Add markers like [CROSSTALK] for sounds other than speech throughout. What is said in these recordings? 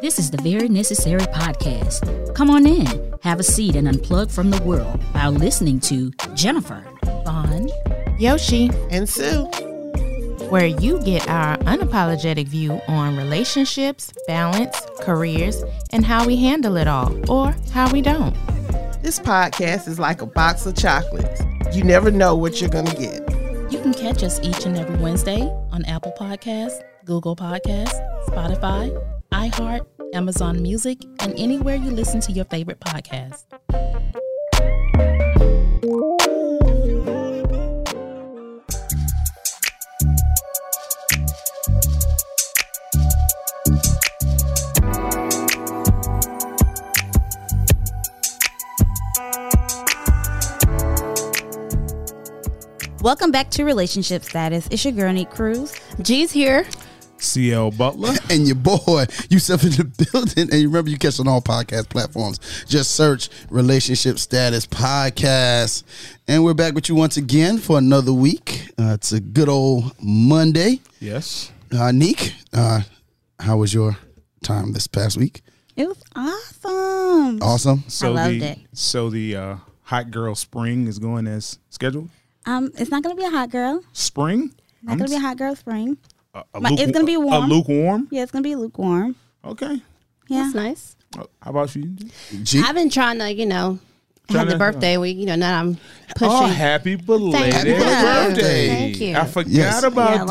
This is the Very Necessary Podcast. Come on in, have a seat, and unplug from the world while listening to Jennifer, Vaughn, Yoshi, and Sue. where you get our unapologetic view on relationships, balance, careers, and how we handle it all, or how we don't. This podcast is like a box of chocolates. You never know what you're going to get. You can catch us each and every Wednesday on Apple Podcasts, Google Podcasts, Spotify, iHeart, Amazon Music, and anywhere you listen to your favorite podcast. Welcome back to Relationship Status. It's your girl, Neek Cruz. G's here. CL Butler. [LAUGHS] and your boy Yusuf in the [LAUGHS] building. And remember you catch on all podcast platforms. Just search Relationship Status Podcast. And we're back with you once again for another week. Uh, it's a good old Monday. Yes. Uh, Neek, uh, how was your time this past week? It was awesome. Awesome. So loved the it. so the uh, hot girl spring is going as scheduled. Um, it's not gonna be a hot girl. Spring. Not gonna be a hot girl spring. A, a but it's gonna be warm. A lukewarm. Yeah, it's gonna be lukewarm. Okay. Yeah. That's nice. Uh, How about you? G. I've been trying to, you know, have Trying the to- birthday week. You know, now I'm pushing. Oh, happy belated Happy birthday. birthday! Thank you. I forgot Yes. about Yeah,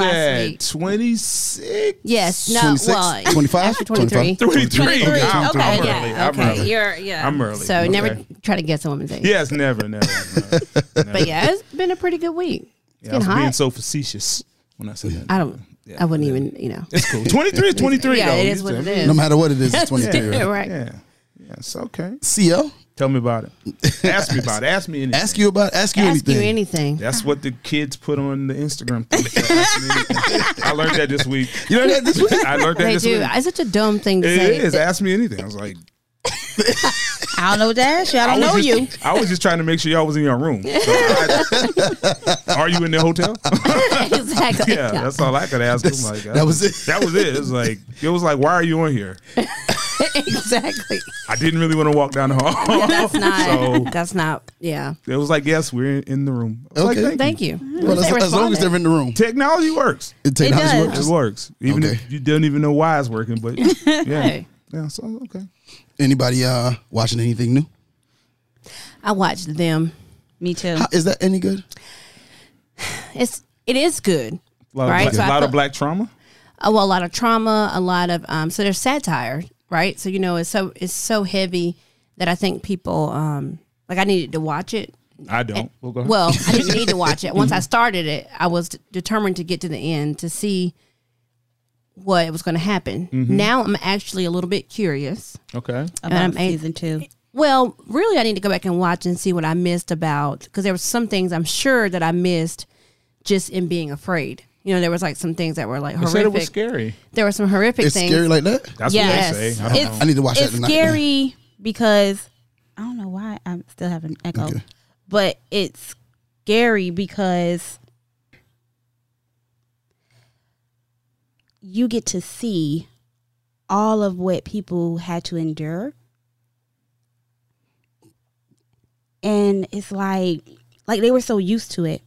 that. Twenty six. yes. No. 26, Well, [LAUGHS] 25, actually 23. 23. 23. I'm, Okay. I'm early. Yeah. I'm Okay. early. You're. Yeah. I'm early. So Okay. never try to guess a woman's age. Yes, never, never. never, [LAUGHS] never. But yeah, it's been a pretty good week. It's Yeah, I was getting being so facetious when I said that. I don't. Yeah. I wouldn't even. You know. It's cool. 23 is [LAUGHS] 23, Yeah, though. it is what it is. No matter what it is, it's [LAUGHS] 23. Yeah, right? right. Yeah. Yes, okay. CL, Tell me about it. Ask me about it. Ask me anything. ask you about, ask you Ask anything. you anything. That's what the kids put on the Instagram. thing. Ask me anything. I learned that this week. You know that this week? I learned that They this do. week. It's such a dumb thing to It say. is. Ask me anything. I was like, I don't know what to ask you. I don't was know just, you. I was just trying to make sure y'all was in your room. So I- are you in the hotel? [LAUGHS] [LAUGHS] exactly. yeah, that's all I could ask them. Like that was it. That was it. It was like it was like, why are you on here? [LAUGHS] exactly. I didn't really want to walk down the hall. That's not. So that's not. Yeah. it was like, yes, we're in, in the room. Okay. like, Thank you. Well, as, as long as they're in the room. Technology works. It technology does. works. It works, even Okay. if you don't even know why it's working. But yeah, Hey. yeah. So okay. Anybody uh, watching anything new? I watched them. Me too. How, is that any good? It's it is good. A lot, Right, of, so black, I lot of black trauma. Oh, well, a lot of trauma, a lot of um. So there's satire, right? So you know, it's so it's so heavy that I think people um like I needed to watch it. I don't. Well. Well, I didn't need to [LAUGHS] watch it. Once I started it, I was d- determined to get to the end to see what was going to happen. Mm-hmm. Now I'm actually a little bit curious. okay. About and- season two. Well, really, I need to go back and watch and see what I missed about because there were some things I'm sure that I missed just in being afraid. You know, there was like some things that were like They said it was horrific. scary. There were some horrific It's things. scary like that? That's Yes. what they say. I don't It's- know. I need to watch that It's scary because I don't know why I'm still having echo, Okay. but it's scary because you get to see all of what people had to endure. And it's like like they were so used to it.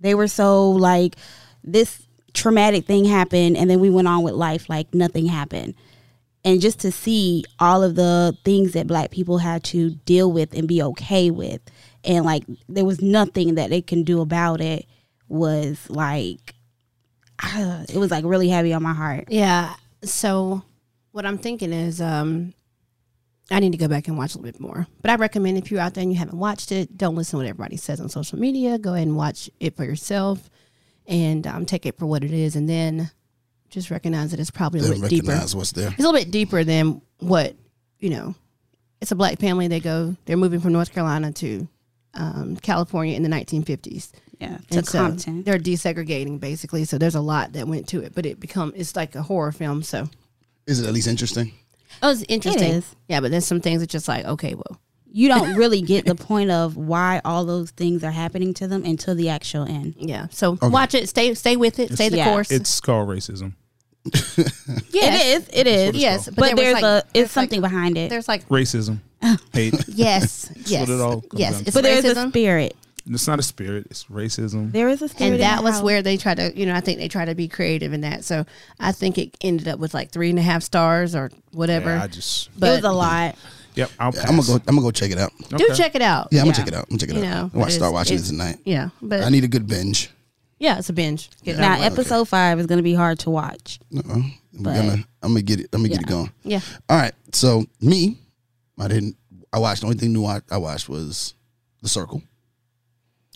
They were so like this traumatic thing happened and then we went on with life like nothing happened. And just to see all of the things that black people had to deal with and be okay with and like there was nothing that they can do about it was like ah, [SIGHS] it was like really heavy on my heart. Yeah. So what I'm thinking is um I need to go back and watch a little bit more. But I recommend if you're out there and you haven't watched it, don't listen to what everybody says on social media. Go ahead and watch it for yourself and um, take it for what it is and then just recognize that it's probably a little bit deeper. recognize what's there. It's a little bit deeper than what, you know, it's a black family. They go, they're moving from North Carolina to um, California in the 1950s. Yeah, to And so they're desegregating basically. So there's a lot that went to it, but it become it's like a horror film. So Is it at least interesting? Oh, it was interesting. is. Yeah, but there's some things that just like okay, well, You don't [LAUGHS] really get the point of why all those things are happening to them until the actual end. yeah. So watch it. Stay stay with it. Stay the Yeah. course. It's called racism. Yes. It is. It is. Yes, but but, there there's like- a there's, it's something behind it. There's like Racism, [LAUGHS] hate. yes, yes, what it all comes yes. down It's but there's a racism. spirit. It's not a spirit. It's racism. There is a spirit. and in that was house. where they tried to you know i think they tried to be creative in that so i think it ended up with like three and a half stars or whatever Yeah, I just. it was a lot. Yep. I'll pass. I'm gonna go. I'm gonna go check it out. do check it out Yeah, I'm gonna check it out. I'm gonna check it You out. know, I'm gonna start watching it tonight. yeah but I need a good binge. yeah it's a binge Get it Now over with. episode five is going to be hard to watch. Uh-uh. I'm But- gonna. I'm gonna get it. I'm gonna get it going. yeah All right. So me, I didn't. I watched. The only thing new I, I watched was The Circle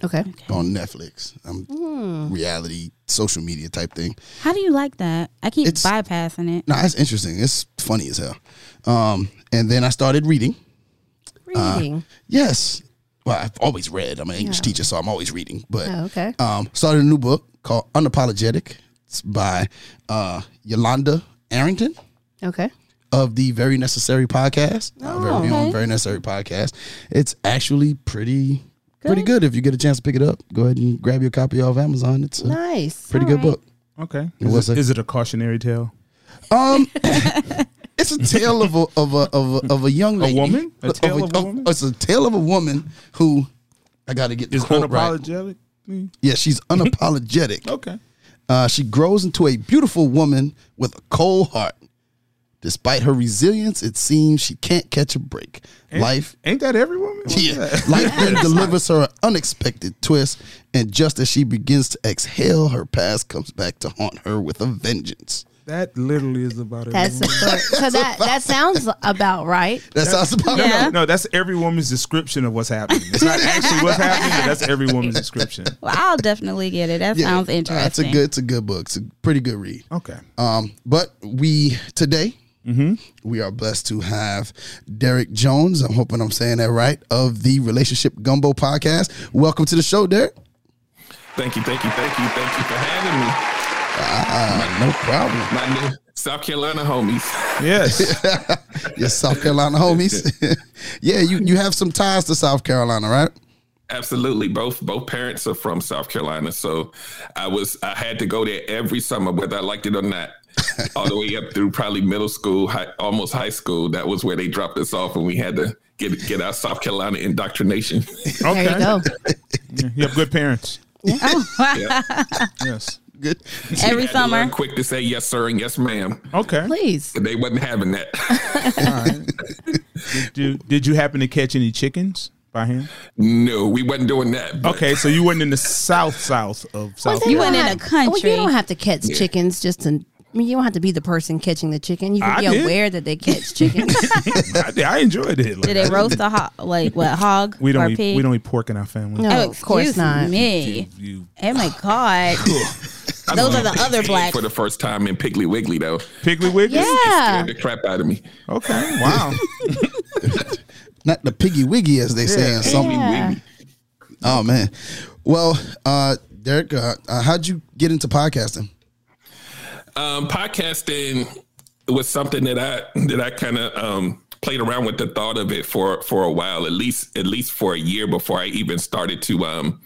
okay on Netflix. Um, Hmm. reality, social media type thing. How do you like that? I keep It's- bypassing it. No, it's interesting. It's funny as hell. Um, and then I started reading. reading Yes. Well, I've always read. I'm an English Yeah. teacher, so I'm always reading. But oh, okay um, started a new book called Unapologetic. It's by uh, Yolanda Arrington okay of the Very Necessary podcast. Our Oh, very own okay. Very Necessary podcast. It's actually pretty pretty good. If you get a chance to pick it up, go ahead and grab your copy off Amazon. It's a nice pretty All good right. book. Okay. It Is was it, a- is it a cautionary tale? Um, [LAUGHS] it's a tale of a of a of a, of a young lady. a woman? A tale of a woman? It's a tale of a woman who I got to get the Is quote right. unapologetic? Yeah, she's unapologetic. [LAUGHS] Okay. Uh, she grows into a beautiful woman with a cold heart. Despite her resilience, it seems she can't catch a break. Ain't- Life, Ain't that every woman? What's yeah, that? life [LAUGHS] then delivers her an unexpected twist, and just as she begins to exhale, her past comes back to haunt her with a vengeance. That literally is about every that's the woman. story so that that sounds about right That sounds about Yeah. right. No, that's every woman's description of what's happening. It's not actually what's happening, but that's every woman's description. Well, I'll definitely get it. That Yeah, sounds uh, interesting. It's a good, it's a good book. It's a pretty good read. Okay. Um, but we today Mm-hmm. we are blessed to have Derek Jones. I'm hoping I'm saying that right of the Relationship Gumbo podcast. Welcome to the show, Derek. Thank you, thank you, thank you, thank you for having me. Uh, no problem. My new South Carolina homies. Yes. [LAUGHS] Your South Carolina homies. [LAUGHS] [LAUGHS] yeah, you you have some ties to South Carolina, right? Absolutely. Both both parents are from South Carolina. So I was I had to go there every summer, whether I liked it or not. [LAUGHS] All the way up through probably middle school, high, almost high school. That was where they dropped us off and we had to get get our South Carolina indoctrination. [LAUGHS] Okay. there you go You have good parents. Yeah. [LAUGHS] Yes. Good. Every Had to summer. learn quick to say yes, sir, and yes, ma'am. Okay. please They wasn't having that. All right. Did you, did you happen to catch any chickens by hand? no, we wasn't doing that. but- Okay, so you weren't in the south south of South. You don't went in a country. Well, you don't have to catch chickens just to. I mean, you don't have to be the person catching the chicken. You can I be did. aware that they catch [LAUGHS] chicken. I, I enjoyed it. Like, Did they roast a hog, like what hog We don't or eat, pig? we don't eat pork in our family. No, Oh, of course excuse not. Me. You Oh my god. [LAUGHS] I Those are the other Pig blacks. for the first time in Piggly Wiggly though. Piggly Wiggly? Yeah. Scared the crap out of me. Okay. [LAUGHS] Wow. Not the piggy wiggy as they say in some. Yeah. Oh man. Well, uh, Derek, uh, uh, how'd you get into podcasting? Um, podcasting was something that I that I kind of um, played around with the thought of it for for a while, at least at least for a year before I even started to um,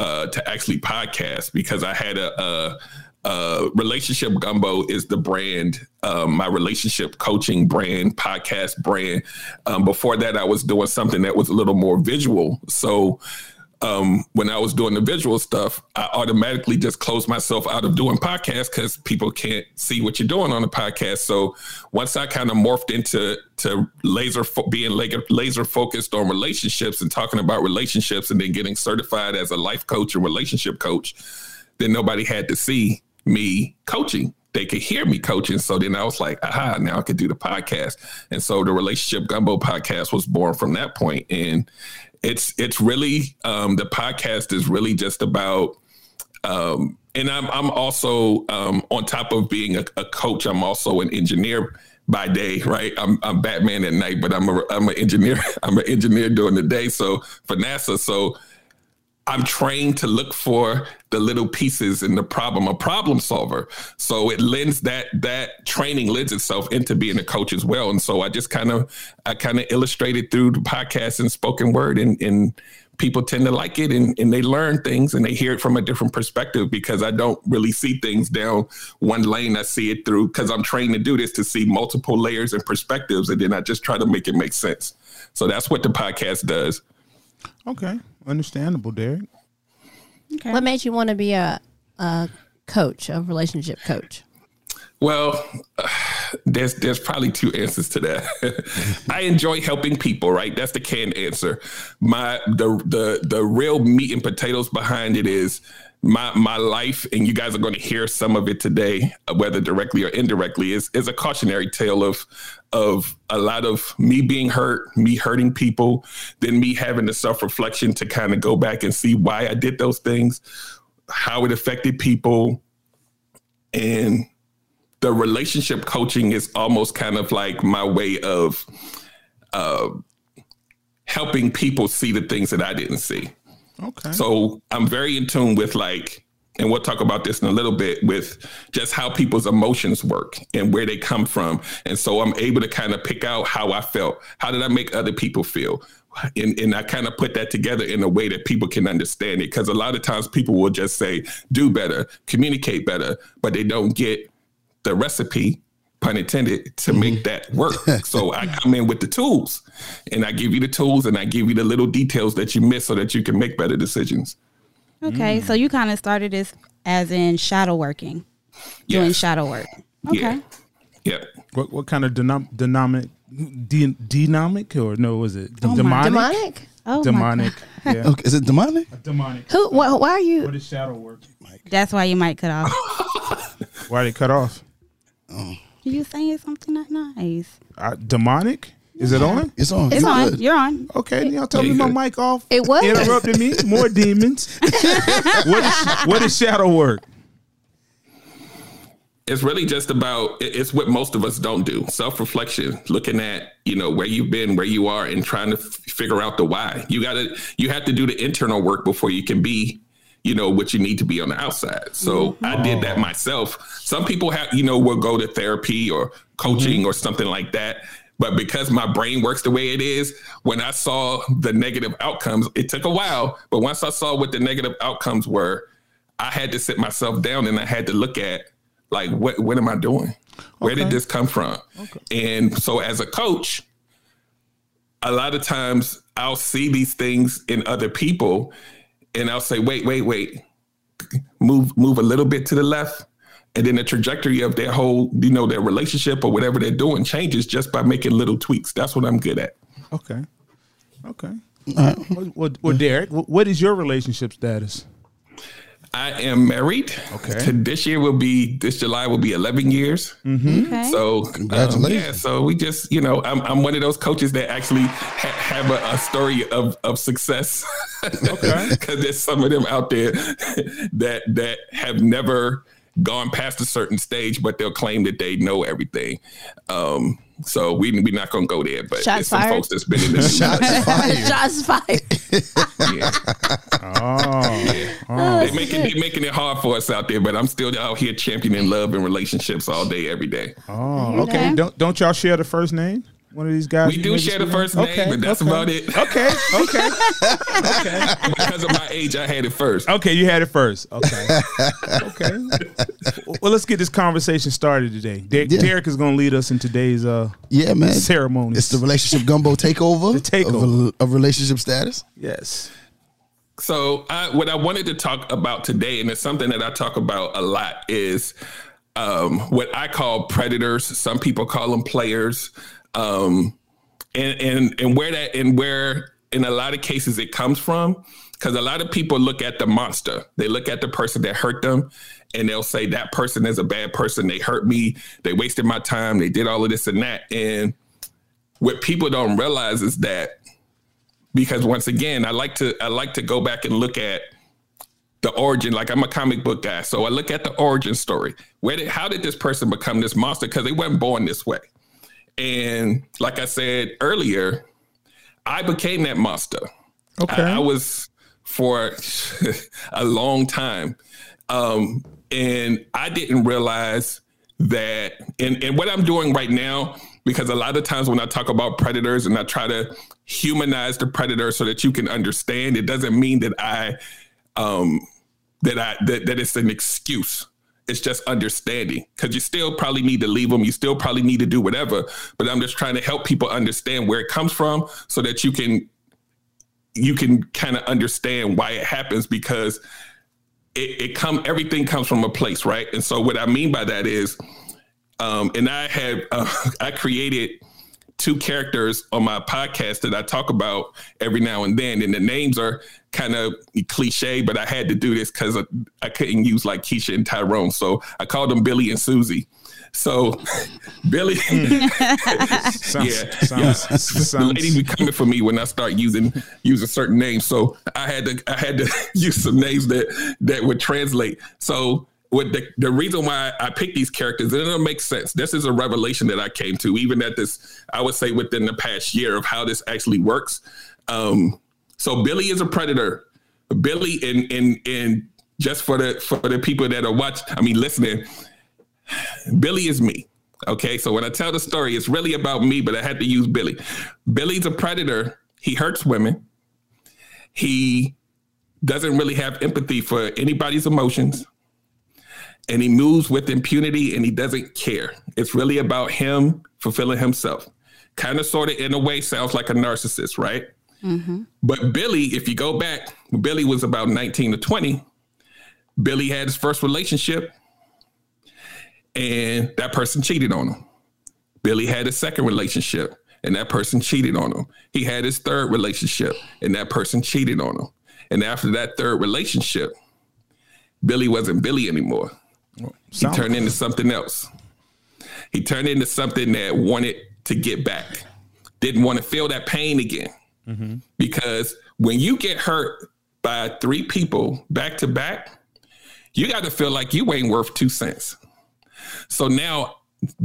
uh, to actually podcast because I had a, a, relationship gumbo is the brand, um, my relationship coaching brand, podcast brand. Um, before that, I was doing something that was a little more visual. So um, when I was doing the visual stuff, I automatically just closed myself out of doing podcasts because people can't see what you're doing on a podcast. So once I kind of morphed into to laser fo- being laser, laser focused on relationships and talking about relationships, and then getting certified as a life coach and relationship coach, then nobody had to see me coaching. They could hear me coaching. So then I was like, aha, now I could do the podcast. And so the Relationship Gumbo podcast was born from that point. And it's it's really um, the podcast is really just about um, and I'm I'm also um, on top of being a, a coach, I'm also an engineer by day, right? I'm I'm Batman at night, but I'm a I'm an engineer. [LAUGHS] I'm an engineer during the day. So for NASA, so I'm trained to look for the little pieces in the problem, a problem solver. So it lends that that training lends itself into being a coach as well. And so I just kind of I kind of illustrated through the podcast and spoken word and, and people tend to like it and, and they learn things and they hear it from a different perspective because I don't really see things down one lane. I see it through because I'm trained to do this to see multiple layers and perspectives and then I just try to make it make sense. So that's what the podcast does. Okay, understandable, Derek. Okay. What made you want to be a, a coach, a relationship coach? Well, [SIGHS] there's there's probably two answers to that. [LAUGHS] I enjoy helping people, right? That's the canned answer. My the the the real meat and potatoes behind it is my my life, and you guys are going to hear some of it today, whether directly or indirectly, is is a cautionary tale of of a lot of me being hurt, me hurting people, then me having the self reflection to kind of go back and see why I did those things, how it affected people, and the relationship coaching is almost kind of like my way of uh, helping people see the things that I didn't see. Okay. So I'm very in tune with like, and we'll talk about this in a little bit with just how people's emotions work and where they come from. And so I'm able to kind of pick out how I felt. How did I make other people feel? And, and I kind of put that together in a way that people can understand it. Because a lot of times people will just say, do better, communicate better, but they don't get the recipe, pun intended, to make mm-hmm. that work. [LAUGHS] so I come in with the tools and I give you the tools and I give you the little details that you miss so that you can make better decisions. Okay, so mm. you kind of started this as in shadow working, doing shadow work. Okay. Yeah. Yeah. What what kind of denom- dynamic de- dynamic or no was it Oh my- demonic? Demonic? Oh demonic. Yeah. [LAUGHS] Okay, is it demonic? demonic. Who? Wh- why are you? What is shadow work? Mike? That's why you might cut off. [LAUGHS] Why are they cut off? Oh. You saying something not nice. Uh, demonic? Is it on? It's on. It's You on. good. You're on. Okay, y'all tell Yeah, me my mic off. It was. interrupting me. [LAUGHS] More demons. [LAUGHS] what is what is shadow work? it's really just about it's what most of us don't do self-reflection looking at you know where you've been where you are and trying to f- figure out the why you gotta you have to do the internal work before you can be you know what you need to be on the outside. So i did mm-hmm. that myself. Some people have you know will go to therapy or coaching mm-hmm. or something like that. But because my brain works the way it is when i saw the negative outcomes it took a while. But once i saw what the negative outcomes were i had to sit myself down and i had to look at like what what am I doing? Where did this come from? And so as a coach, a lot of times I'll see these things in other people and I'll say, wait, wait, wait. Move move a little bit to the left. And then the trajectory of their whole, you know, their relationship or whatever they're doing changes just by making little tweaks. That's what I'm good at. Okay. Okay. Well, well, well, Derek, what is your relationship status? I am married. Okay. To this year will be this July will be 11 years. Okay. So um, Congratulations. yeah, so we just you know I'm I'm one of those coaches that actually ha- have a, a story of of success. [LAUGHS] Okay. because there's some of them out there [LAUGHS] that that have never gone past a certain stage, but they'll claim that they know everything. Um, so we we're not gonna go there, but Shots there's some folks that's been in the [LAUGHS] Shots fired. Shots fired. yeah. Oh, oh. They making they making it hard for us out there, but I'm still out here championing love and relationships all day, every day. oh, okay. Don't don't y'all share the first name? One of these guys. We do share the speak- first name, but that's okay. about it. Okay, okay, okay. [LAUGHS] because of my age, I had it first. okay. You had it first. Okay, okay. Well, let's get this conversation started today. Der- Yeah. Derek is going to lead us in today's uh Yeah, man. ceremony. It's the relationship gumbo takeover. The takeover. Of, of relationship status. yes. So, I, what I wanted to talk about today, and it's something that I talk about a lot, is um, what I call predators. Some people call them players, um, and and and where that and where in a lot of cases it comes from, because a lot of people look at the monster. They look at the person that hurt them, and they'll say that person is a bad person. They hurt me. They wasted my time. They did all of this and that. And what people don't realize is that because once again, I like to I like to go back and look at the origin. Like I'm a comic book guy, so I look at the origin story. Where did how did this person become this monster? Because they weren't born this way. And like I said earlier, I became that monster. Okay. I, I was for [LAUGHS] a long time. Um, and I didn't realize that and, and what I'm doing right now, because a lot of times when I talk about predators and I try to humanize the predator so that you can understand, it doesn't mean that I um that I that, that it's an excuse. It's just understanding because you still probably need to leave them. You still probably need to do whatever. But I'm just trying to help people understand where it comes from so that you can you can kind of understand why it happens because it, it come everything comes from a place, right? And so what I mean by that is, um, and I had uh, [LAUGHS] I created two characters on my podcast that I talk about every now and then, and the names are kind of cliche, but I had to do this because I couldn't use like Keisha and Tyrone, so I called them Billy and Susie. So [LAUGHS] Billy, [LAUGHS] hmm. [LAUGHS] Sounds, yeah, sounds, the sounds, ladies be coming for me when I start using using certain names. So I had to I had to use some names that that would translate. So what the, the reason why I picked these characters, and it'll make sense. This is a revelation that I came to, even at this, I would say within the past year of how this actually works. Um, so Billy is a predator. Billy and and and just for the for the people that are watching, I mean listening, Billy is me. Okay, so when I tell the story, it's really about me, but I had to use Billy. Billy's a predator. He hurts women. He doesn't really have empathy for anybody's emotions. And he moves with impunity and he doesn't care. It's really about him fulfilling himself. Kind of, sort of, in a way, sounds like a narcissist, right? Mm-hmm. But Billy, if you go back, Billy was about 19 to 20. Billy had his first relationship and that person cheated on him. Billy had his second relationship and that person cheated on him. He had his third relationship and that person cheated on him. And after that third relationship, Billy wasn't Billy anymore. He turned into something else. He turned into something that wanted to get back, didn't want to feel that pain again. Mm-hmm. Because when you get hurt by three people back to back, you got to feel like you ain't worth two cents. So now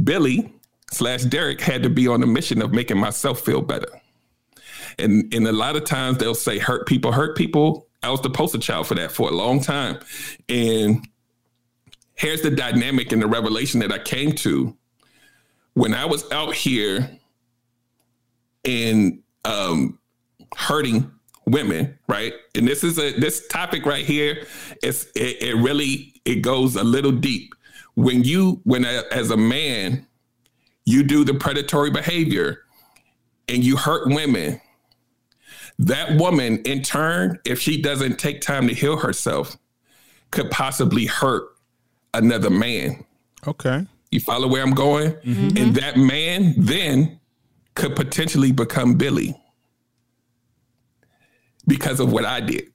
Billy slash Derek had to be on a mission of making myself feel better. And and a lot of times they'll say hurt people, hurt people. I was the poster child for that for a long time. And here's the dynamic and the revelation that I came to when I was out here and um hurting women, right? And this is a this topic right here. It's it, it really it goes a little deep. When you when a, as a man you do the predatory behavior and you hurt women, that woman in turn, if she doesn't take time to heal herself, could possibly hurt another man. okay. You follow where I'm going? Mm-hmm. And that man then could potentially become Billy because of what I did.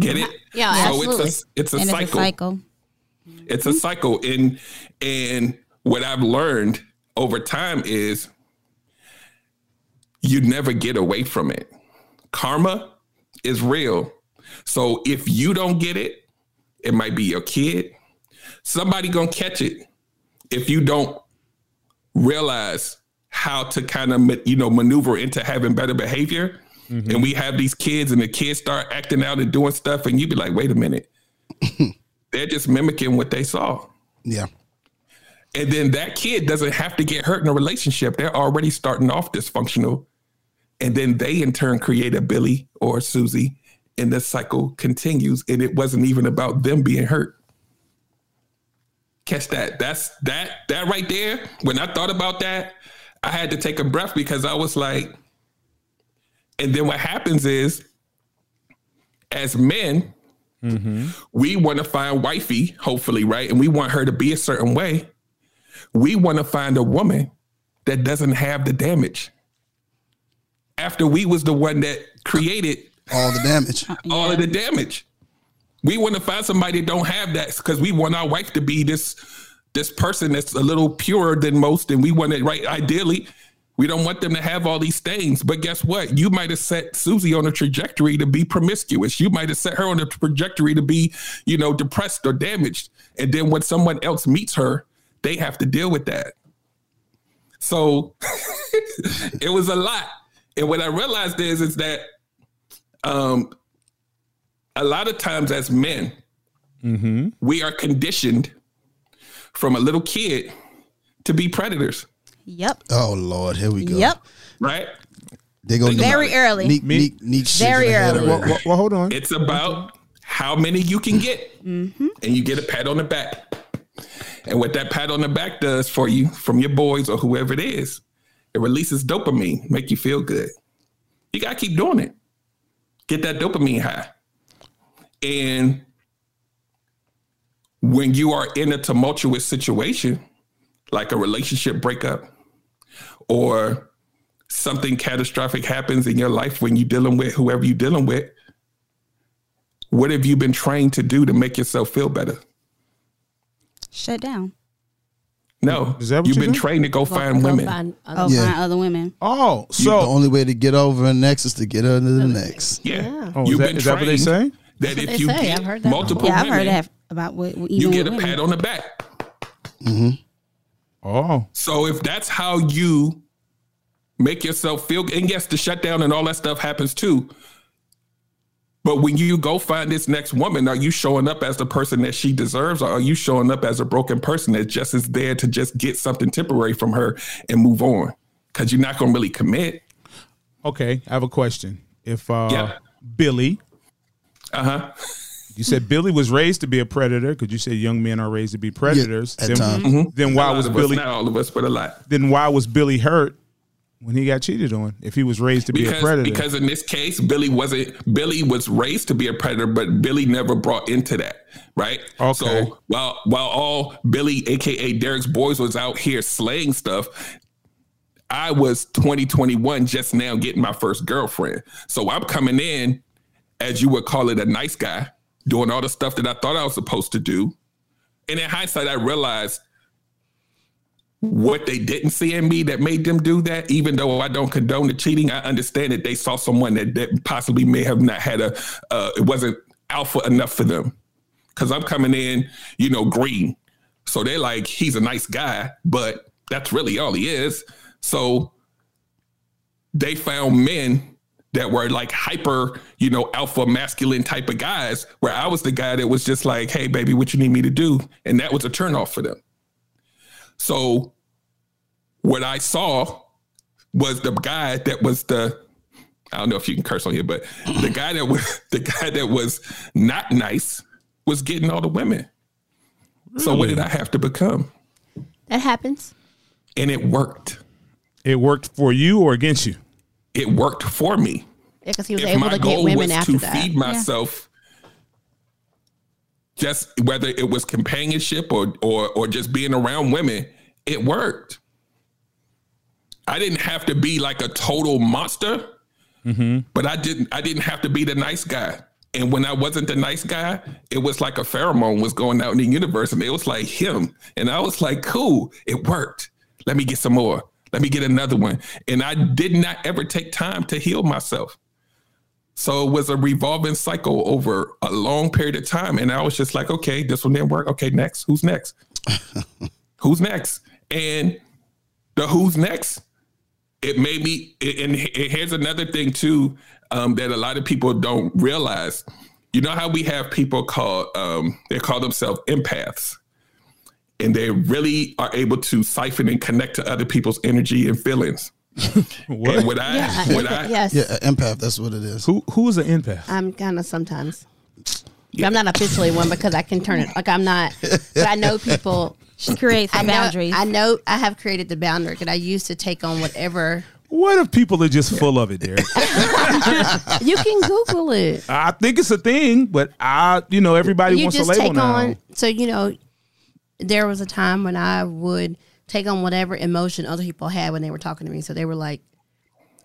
Get it? Yeah, so absolutely. it's a it's a and cycle. it's a cycle. It's a cycle. And and what I've learned over time is you never get away from it. Karma is real. So if you don't get it, it might be your kid. Somebody gonna catch it if you don't realize how to kind of you know maneuver into having better behavior. Mm-hmm. And we have these kids, and the kids start acting out and doing stuff, and you be like, "Wait a minute, [LAUGHS] they're just mimicking what they saw." Yeah. And then that kid doesn't have to get hurt in a relationship. They're already starting off dysfunctional. And then they in turn create a Billy or a Susie, and the cycle continues. And it wasn't even about them being hurt. Catch that. That's that that right there. When I thought about that, I had to take a breath because I was like, and then what happens is as men, mm-hmm. we want to find wifey, hopefully, right? And we want her to be a certain way. We want to find a woman that doesn't have the damage. After we was the one that created All the damage. Uh, all of the damage. We want to find somebody that don't have that because we want our wife to be this this person that's a little purer than most, and we want it right. Ideally, we don't want them to have all these things. But guess what? You might have set Susie on a trajectory to be promiscuous. You might have set her on a trajectory to be, you know, depressed or damaged. And then when someone else meets her, they have to deal with that. So [LAUGHS] it was a lot. And what I realized is, is that um, a lot of times as men, we are conditioned from a little kid to be predators, Yep. Oh Lord, here we go. Yep. right? They go Very about early. Neek, neek, neek Very ahead early. Well, well, well, hold on. It's about how many you can get, Mm-hmm. and you get a pat on the back. And what that pat on the back does for you from your boys or whoever it is, it releases dopamine, make you feel good. You gotta keep doing it. Get that dopamine high. And when you are in a tumultuous situation, like a relationship breakup, or something catastrophic happens in your life when you're dealing with whoever you're dealing with, what have you been trained to do to make yourself feel better? Shut down. No, Is that what you've you been do? trained to go, Go- find go women. find other- Oh, Yeah. find other women. Oh, You- so the only way to get over the next is to get under the next. yeah, Yeah. Oh, is you've that- been is that what they say? That if they you say. get I've heard that multiple Yeah, I've women, heard that about what even you get a women. pat on the back. Mm-hmm. Oh, So if that's how you make yourself feel, and yes, the shutdown and all that stuff happens too. But when you go find this next woman, are you showing up as the person that she deserves, or are you showing up as a broken person that just is there to just get something temporary from her and move on? Because you're not going to really commit. okay. I have a question. If uh, Yeah. Billy, Uh huh. you said Billy was raised to be a predator because you said young men are raised to be predators. at then, times. then why was Billy? Not all of us, but a lot. Then why was Billy hurt when he got cheated on? If he was raised to be a predator, because in this case billy wasn't billy was raised to be a predator but billy never brought into that right Okay. so while while all billy aka derek's boys was out here slaying stuff i was 2021 just now getting my first girlfriend so i'm coming in as you would call it a nice guy doing all the stuff that i thought i was supposed to do and in hindsight i realized what they didn't see in me that made them do that, even though I don't condone the cheating, I understand that they saw someone that, that possibly may have not had a, uh, it wasn't alpha enough for them. Cause I'm coming in, you know, green. So they're like, he's a nice guy, but that's really all he is. So they found men that were like hyper, you know, alpha masculine type of guys, where I was the guy that was just like, hey, baby, what you need me to do? And that was a turnoff for them. So what I saw was the guy that was the I don't know if you can curse on here, but the guy that was [LAUGHS] the guy that was not nice was getting all the women. So what did I have to become? That happens. And it worked. it worked for you or against you. It worked for me. Yeah, because he was if able to get goal women was after to that. feed myself just whether it was companionship or or or just being around women it worked. I didn't have to be like a total monster mm-hmm. but i didn't i didn't have to be the nice guy. And when i wasn't the nice guy it was like a pheromone was going out in the universe and it was like him. And i was like cool it worked. Let me get some more. Let me get another one. And i did not ever take time to heal myself so it was a revolving cycle over a long period of time. And I was just like, okay, this one didn't work. Okay, next. Who's next? [LAUGHS] who's next? And the who's next, it made me, and here's another thing too um, that a lot of people don't realize. You know how we have people called, um, they call themselves empaths. And they really are able to siphon and connect to other people's energy and feelings. [LAUGHS] What? And what I, Yeah, what I, yes. Yeah, uh, empath. That's what it is. Who who is an empath? I'm kind of sometimes. But I'm not officially one because I can turn it. Like I'm not, but I know people. [LAUGHS] She creates I the know, boundaries. I know I have created the boundary and I used to take on whatever. What if people are just full of it, Derek? [LAUGHS] You can Google it. I think it's a thing, but I, you know, everybody you wants just a label take now. on. So you know, there was a time when I would take on whatever emotion other people had when they were talking to me. So they were like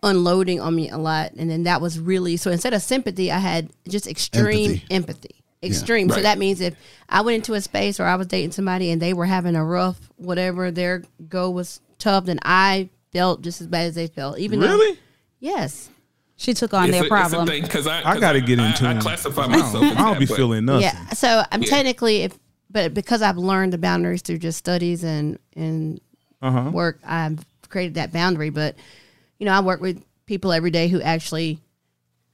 unloading on me a lot, and then that was really so. Instead of sympathy, I had just extreme Empathy. empathy. Extreme. So Right. that means if I went into a space or I was dating somebody and they were having a rough whatever, their go was tough, then I felt just as bad as they felt. Even Really? though, yes. she took on It's their a- problem. It's a thing because I, I 'cause got to get into I, I it. classify I myself. don't, as I don't that, be but- feeling nothing. Yeah. So I'm Yeah. technically, if but because I've learned the boundaries through just studies and and Uh-huh. work, I've created that boundary. But you know, I work with people every day who actually.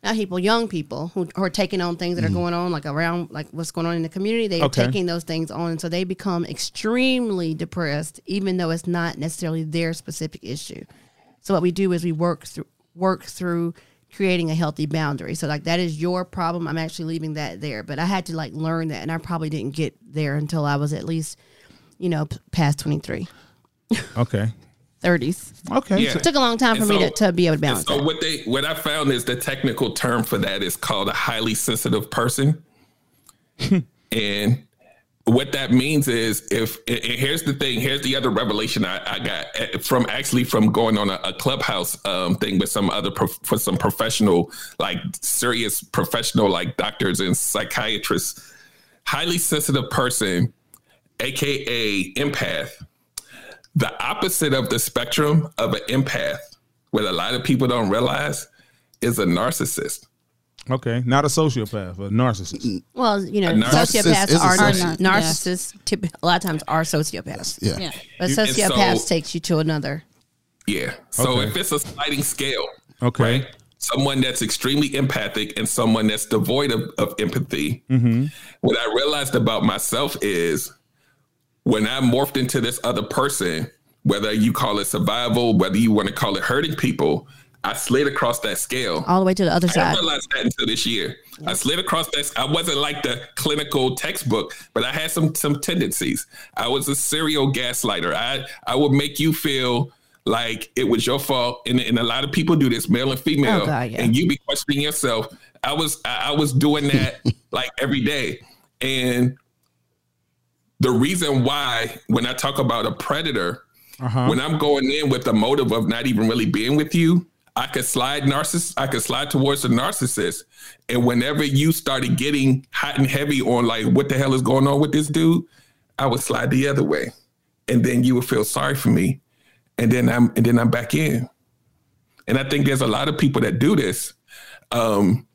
not people, young people who, who are taking on things that are going on, like around, like what's going on in the community. They're Okay. taking those things on, and so they become extremely depressed, even though it's not necessarily their specific issue. So what we do is we work through work through creating a healthy boundary. So like that is your problem. I'm actually leaving that there, but I had to like learn that, and I probably didn't get there until I was at least, you know, p- past 23, [LAUGHS] Okay. 30s. Okay. Yeah. So- It took a long time for And me to, to be able to balance so that. what they what I found is the technical term for that is called a highly sensitive person. [LAUGHS] and what that means is if here's the thing, here's the other revelation I, I got eh, from actually from going on a, a clubhouse um, thing with some other prof, for some professional, like serious professional, like doctors and psychiatrists. Highly sensitive person, aka empath, the opposite of the spectrum of an empath, what a lot of people don't realize, is a narcissist. Okay. Not a sociopath, a narcissist. Mm. Well, you know, narcissist sociopaths is a are sociopath. narcissists. Typ- a lot of times are sociopaths. Yeah. Yeah. But sociopaths so- takes you to another. Yeah. So Okay. if it's a sliding scale, Okay. right? Someone that's extremely empathic and someone that's devoid of, of empathy. Mm-hmm. What I realized about myself is when I morphed into this other person, whether you call it survival, whether you want to call it hurting people, I slid across that scale. All the way to the other I side. that until this year. I slid across that. I wasn't like the clinical textbook, but I had some some tendencies. I was a serial gaslighter. I I would make you feel like it was your fault, and, and a lot of people do this, male and female, Oh, God, yeah. and you be questioning yourself. I was I I was doing that [LAUGHS] like every day, and the reason why when I talk about a predator, Uh-huh. when I'm going in with the motive of not even really being with you, I could slide narciss I could slide towards the narcissist. And whenever you started getting hot and heavy on like what the hell is going on with this dude, I would slide the other way. And then you would feel sorry for me. And then I'm and then I'm back in. And I think there's a lot of people that do this. Um,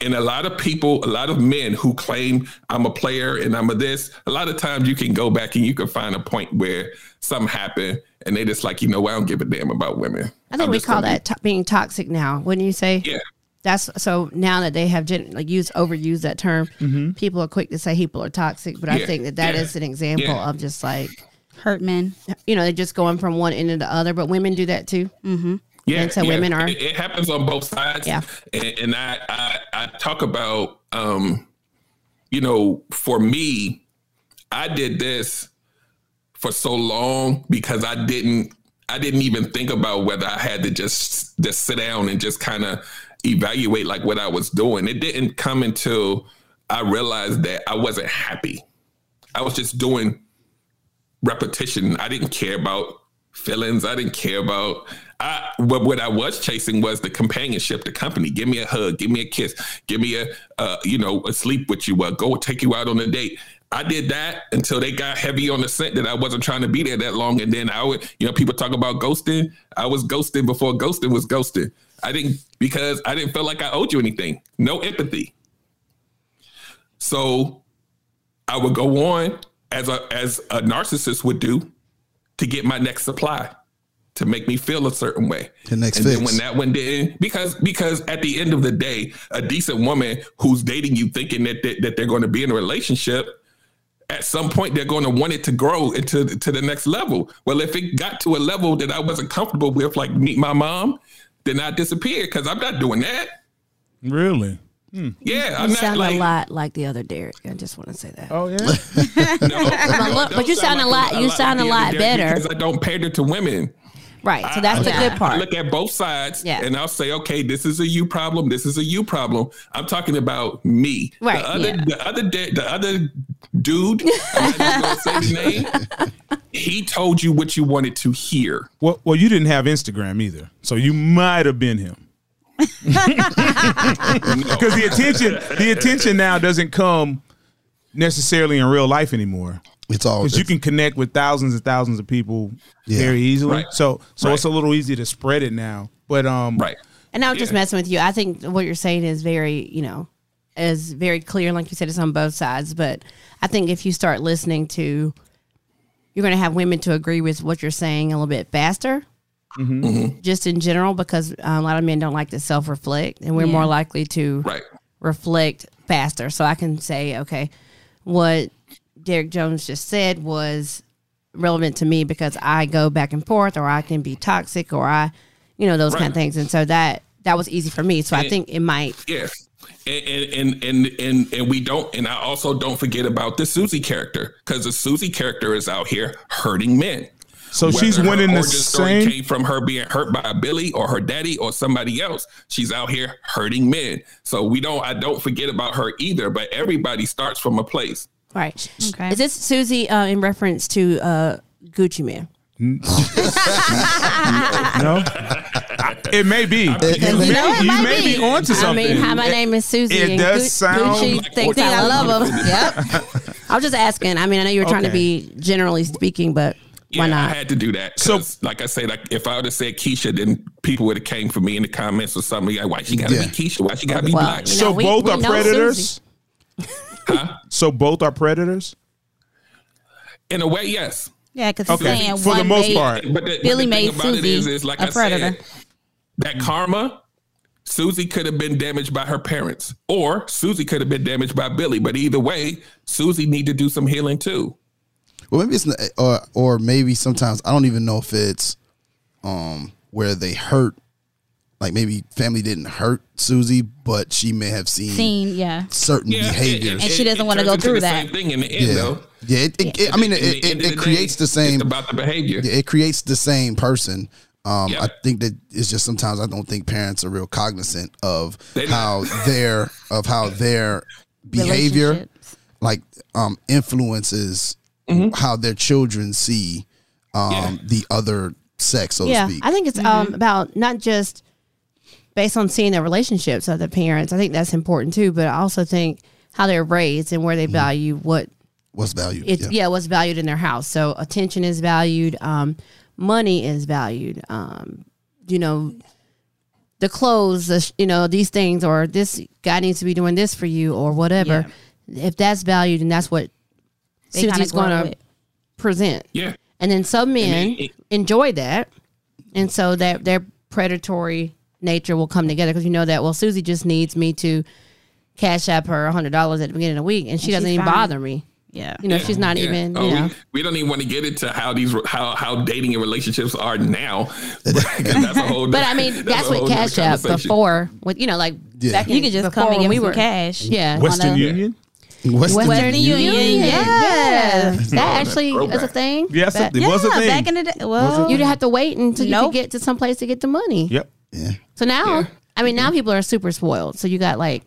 and a lot of people, a lot of men who claim I'm a player and I'm a this, a lot of times you can go back and you can find a point where something happened and they just like, you know, what, I don't give a damn about women. I think I'm we call that to- being toxic now, wouldn't you say? yeah. That's so now that they have gen- like used overused that term, mm-hmm. people are quick to say people are toxic, but I think that that is yeah, an example yeah. of just like Hurt men. you know they're just going from one end to the other. But women do that too. Mm-hmm. Yeah, And so women are- It, it happens on both sides. Yeah. and, and I, I I talk about um, you know, for me, I did this for so long because I didn't I didn't even think about whether I had to just just sit down and just kind of evaluate like what I was doing. It didn't come until I realized that I wasn't happy. I was just doing repetition. I didn't care about feelings. I didn't care about. I what what I was chasing was the companionship, the company. Give me a hug, give me a kiss, give me a uh, you know a sleep with you, uh, go take you out on a date. I did that until they got heavy on the scent that I wasn't trying to be there that long, and then I would you know people talk about ghosting. I was ghosting before ghosting was ghosting. I didn't because I didn't feel like I owed you anything. No empathy. So I would go on as a as a narcissist would do to get my next supply to make me feel a certain way. The next and fix. then when that one didn't, because because at the end of the day, a decent woman who's dating you thinking that that, that they're going to be in a relationship, at some point they're going to want it to grow into to the next level. Well, if it got to a level that I wasn't comfortable with, like meet my mom, then I disappeared because I'm not doing that. Really? Hmm. Yeah, You I'm not sound like a lot like the other Derek. I just want to say that. Oh yeah. [LAUGHS] [LAUGHS] no, no, look, but you don't sound a lot- you sound a the lot better. because I don't pander to women. Right. So that's the I- good I part. look at both sides Yeah. and I'll say, okay, this is a you problem. This is a you problem. I'm talking about me. Right, The other, yeah. the other, da- the other dude, I'm not gonna [LAUGHS] say the name. He told you what you wanted to hear. Well, well, you didn't have Instagram either, so you might have been him. [LAUGHS] Because the attention, the attention now doesn't come necessarily in real life anymore. It's all Because you can connect with thousands and thousands of people Yeah. very easily. Right. So, so Right. it's a little easier to spread it now. But um, Right. And I'm just messing with you. I think what you're saying is very, you know, is very clear. Like you said, it's on both sides. But I think if you start listening to, you're going to have women to agree with what you're saying a little bit faster. Mm-hmm. just in general, because a lot of men don't like to self reflect, and we're Yeah. more likely to Right. reflect faster. So I can say, okay, what Derek Jones just said was relevant to me because I go back and forth, or I can be toxic, or I, you know, those kind of things. And so that that was easy for me. So I think it might. Yes. And and and and and we don't and I also don't forget about the Susie character because the Susie character is out here hurting men. So she's Whether her winning the origin story same. came from her being hurt by a Billy or her daddy or somebody else. She's out here hurting men. So we don't I don't forget about her either. But everybody starts from a place. Right. Okay. Is this Susie uh, in reference to uh, Gucci Mane? [LAUGHS] No, it may be. You, know, it may, you may be. be. onto something. I mean, hi, my name is Susie. it and does Gu- sound Gucci like thinks what I love want him. Yep. I was just asking. I mean, I know you're trying to be generally speaking, but Yeah, why not? I had to do that. So- So, like I said, like if I would have said Keisha, then people would have came for me in the comments or something. Like, why she got to Yeah. be Keisha? Why she got to be Well, black? you know, So we- both we are predators. Susie. So both are predators. In a way, yes. yeah, because Okay, saying for the most made- part. But the, Billy but the thing made about it Susie is, is like a I predator. said, that karma, Susie could have been damaged by her parents, or Susie could have been damaged by Billy. But either way, Susie need to do some healing too. Well, maybe it's not, or or maybe sometimes I don't even know if it's um where they hurt. Like maybe family didn't hurt Susie, but she may have seen, Seen, yeah. certain Yeah, behaviors. And she doesn't wanna go through that. Same thing in the end, yeah, though. yeah. It, it, it- I mean, it, the it, it the day, creates the same. It's about the behavior. Yeah, it creates the same person. Um, Yeah. I think that it's just sometimes I don't think parents are real cognizant of They- how [LAUGHS] their of how their behavior like um influences how their children see um Yeah. the other sex, so yeah, to speak. I think it's um, about not just based on seeing the relationships of the parents. I think that's important too, but I also think how they're raised and where they value what What's valued? it's yeah. yeah. what's valued in their house. So attention is valued, um, money is valued. Um, you know, the clothes, the, you know, these things, or this guy needs to be doing this for you, or whatever. If that's valued, and that's what They Susie's going to present. Yeah. And then some men it- enjoy that, and so that they're predatory nature will come together because you know that well, Susie just needs me to cash up her hundred dollars at the beginning of the week, and she And doesn't even fine. bother me. Yeah. You know, she's not Yeah. even. Oh, You know, we, we don't even want to get into how these how how dating and relationships are now. [LAUGHS] [LAUGHS] that's a whole. but I mean, [LAUGHS] that's, a what Cash different App before with you know like Yeah. back You could just before come and when give we were cash. yeah. Western on a- Union. What's the- Western Union. Yeah, Yeah. that actually is a thing. Yes, Back- it was a Yeah, thing. back in the day. Well, You'd have to wait until you could get to some place to get the money. Yep. Yeah. So now, Yeah. I mean, now people are super spoiled. So you got like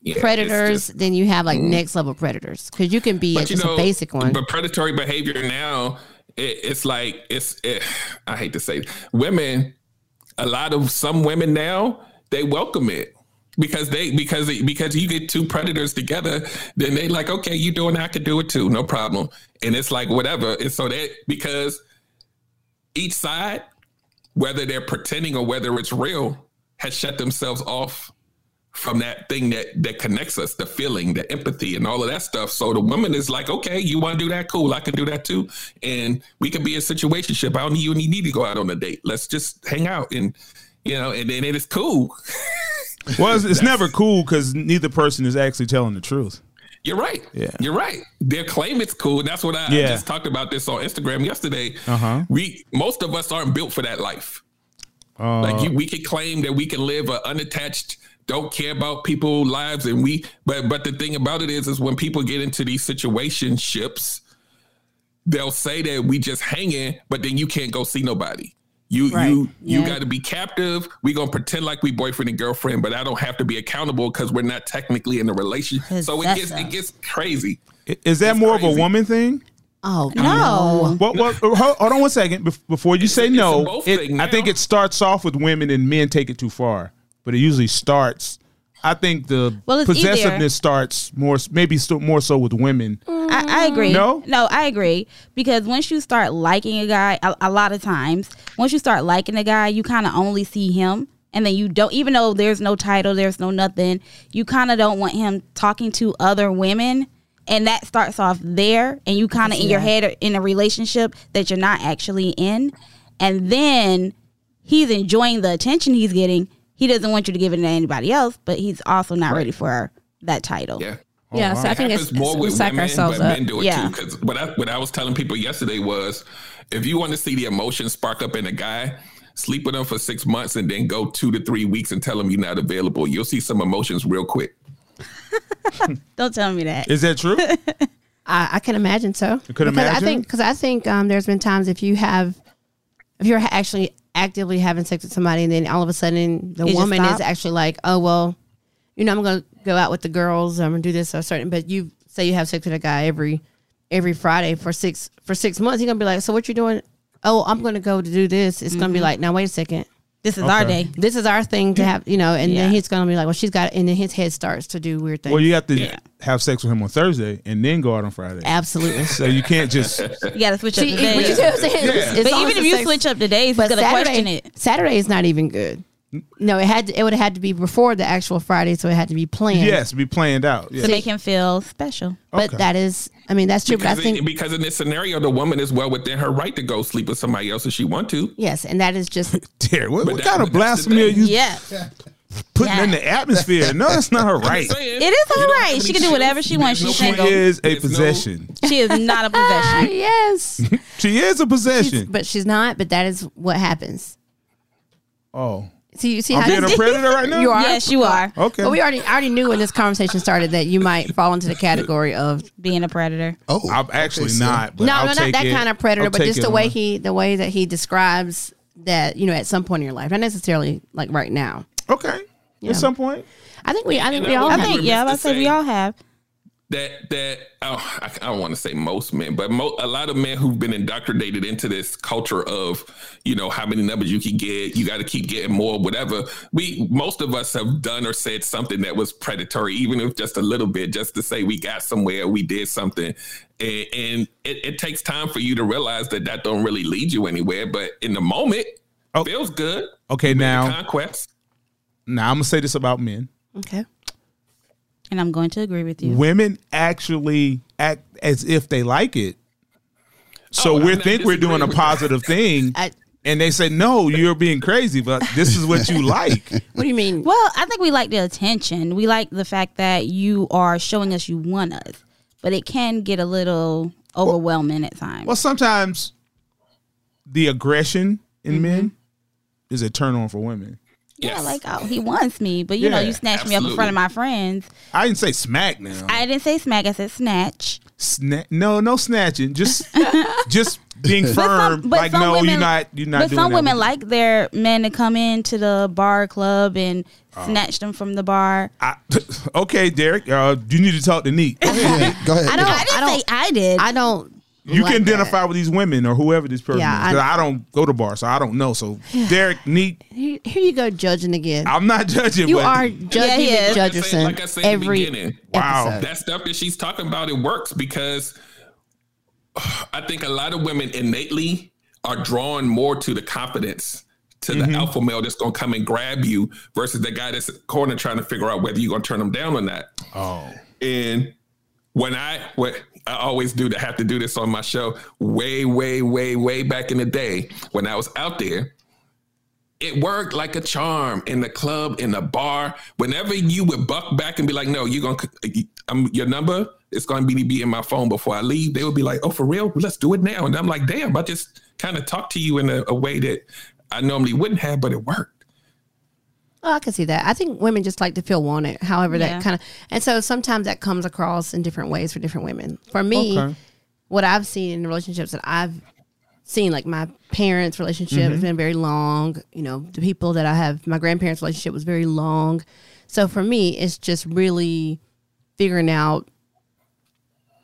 Yeah, predators, just- then you have like mm-hmm. next level predators because you can be but at you just know, a basic one. But predatory behavior now, it, it's like it's. It, I hate to say, it. women. A lot of some women now they welcome it because they because because you get two predators together, then they like okay, you doing it, I could do it too, no problem. And it's like whatever. And so that because each side, whether they're pretending or whether it's real, has shut themselves off from that thing that that connects us, the feeling, the empathy, and all of that stuff. So the woman is like, okay, you want to do that? Cool, I can do that too, and we can be in a situationship. I don't need you and you need to go out on a date. Let's just hang out and you know, and then it is cool. [LAUGHS] Well, it's, it's never cool because neither person is actually telling the truth. You're right. Yeah. You're right. Their claim it's cool. That's what I, I just talked about this on Instagram yesterday. Uh-huh. We most of us aren't built for that life. Uh, Like you, we can claim that we can live an unattached, don't care about people lives, and we. But but the thing about it is, is when people get into these situationships, they'll say that we just hanging, but then you can't go see nobody. You Right. you you Yeah. got to be captive. We gonna pretend like we boyfriend and girlfriend, but I don't have to be accountable because we're not technically in a relationship. So it gets Possessive. it gets crazy. is that it's more of a woman thing? oh no. Well, well uh, hold, hold on one second before you say a- it's no. it- I think it starts off with women and men take it too far, but it usually starts. I think the Well, it's either- possessiveness starts more, maybe still more so with women. I, I agree. No? no, I agree because once you start liking a guy, a, a lot of times, once you start liking a guy, you kind of only see him, and then you don't. Even though there's no title, there's no nothing, you kind of don't want him talking to other women, and that starts off there, and you kind of in your head in a relationship that you're not actually in, and then he's enjoying the attention he's getting. He doesn't want you to give it to anybody else, but he's also not ready for that title. Yeah. yeah, so I think happens it's, more we with psych women, ourselves but up. men do it Yeah. too. Because what I, what I was telling people yesterday was, if you want to see the emotion spark up in a guy, sleep with him for six months and then go two to three weeks and tell him you're not available. You'll see some emotions real quick. [LAUGHS] Don't tell me that. Is that true? [LAUGHS] I, I can imagine so. could because I think because I think um, there's been times if you have if you're actually actively having sex with somebody and then all of a sudden the just woman is actually like, oh well, you know, I'm gonna go out with the girls. I'm gonna do this or certain. But you say you have sex with a guy every every Friday for six for six months. He's gonna be like, so what you doing? Oh, I'm gonna go to do this. It's Mm-hmm. gonna be like, now wait a second. This is our day. This is our thing to have, you know, and Yeah. then he's gonna be like, well, she's got, and then his head starts to do weird things. well, you have to have sex with him on Thursday and then go out on Friday. Absolutely. So you can't just. [LAUGHS] You got to switch up the what you days. see what I'm saying? It's- it's But even if you sex- switch up the days, he's But gonna Saturday, question it. Saturday is not even good. No, it had to, it would have had to be before the actual Friday, so it had to be planned. Yes, be planned out. Yeah. to make him feel special. but Okay. that is, I mean, that's true. But I Because, think in, because in this scenario, the woman is well within her right to go sleep with somebody else if she want to. yes, and that is just [LAUGHS] Derek, what, what that- kind of but that's the blasphemy are you Yeah, putting in the atmosphere? No, that's not her right. Saying, it is you right. She can do whatever she wants. There's She no can't She is a There's no- possession. [LAUGHS] She is not a possession. [LAUGHS] yes, She is a She's- possession. but she's not. But that is what happens. Oh, So you see I'm how being a [LAUGHS] predator right now. You are. Yes, you are Okay. But we already I already knew when this conversation started that you might fall into the category of being a predator. Oh, I'm actually okay, so- not. But no, I'll no, not that it. kind of predator, I'll but just the way on. he the way that he describes that you know at some point in your life, not necessarily like right now. Okay. Yeah. At some point. I think we I think And we all I think yeah, I to say we all have. That that oh, I, I don't want to say most men, but mo- a lot of men who've been indoctrinated into this culture of you know how many numbers you can get, you got to keep getting more, whatever. We most of us have done or said something that was predatory, even if just a little bit, just to say we got somewhere, we did something, and, and it, it takes time for you to realize that that don't really lead you anywhere. But in the moment, Oh. feels good. Okay, now, conquest. now I'm gonna say this about men. Okay. And I'm going to agree with you. Women actually act as if they like it. So Oh, we think we're doing a positive thing, [LAUGHS] I, and they say, "No, you're being crazy." But this is what you like. [LAUGHS] what do you mean? Well, I think we like the attention. We like the fact that you are showing us you want us, but it can get a little overwhelming at times. Well, sometimes the aggression in Mm-hmm. men is a turn on for women. Yeah, like oh, he wants me, but you know, Yeah, you snatch me up in front of my friends. I didn't say smack now. I didn't say smack. I said snatch. Sna- no, no snatching. Just, [LAUGHS] just being firm. but like no, women- you're not. You're not but doing some that women with- like their men to come into the bar club and Oh. snatch them from the bar. I, [LAUGHS] okay, Derek. Uh, you need to talk to Neek. Yeah, go ahead. I don't. I didn't I don't. say I did. I don't. You like can that. identify with these women or whoever this person Yeah, is. 'Cause I- I, don't go to bars, so I don't know. So Derek, Neek. Here, here you go, judging again. I'm not judging. you but are Yeah, judging he is. the Like I said- Judgerson like I said in the every beginning. Wow. episode. that stuff that she's talking about it works because I think a lot of women innately are drawn more to the confidence to the mm-hmm. alpha male that's going to come and grab you versus the guy that's corner trying to figure out whether you're going to turn them down or not. Oh, And when I what I always do have to do this on my show, way, way, way, way back in the day when I was out there, it worked like a charm in the club, in the bar. Whenever you would buck back and be like, "No, you're gonna, I'm um, your number. is gonna be be in my phone before I leave." They would be like, "Oh, for real? Let's do it now." And I'm like, "Damn!" I just kind of talk to you in a, a way that I normally wouldn't have, but it worked. Oh, I can see that. I think women just like to feel wanted. However, Yeah. that kind of, and so sometimes that comes across in different ways for different women. For me, Okay. what I've seen in the relationships that I've seen, like my parents' relationship Mm-hmm. has been very long. You know, the people that I have, my grandparents' relationship was very long. So for me, it's just really figuring out,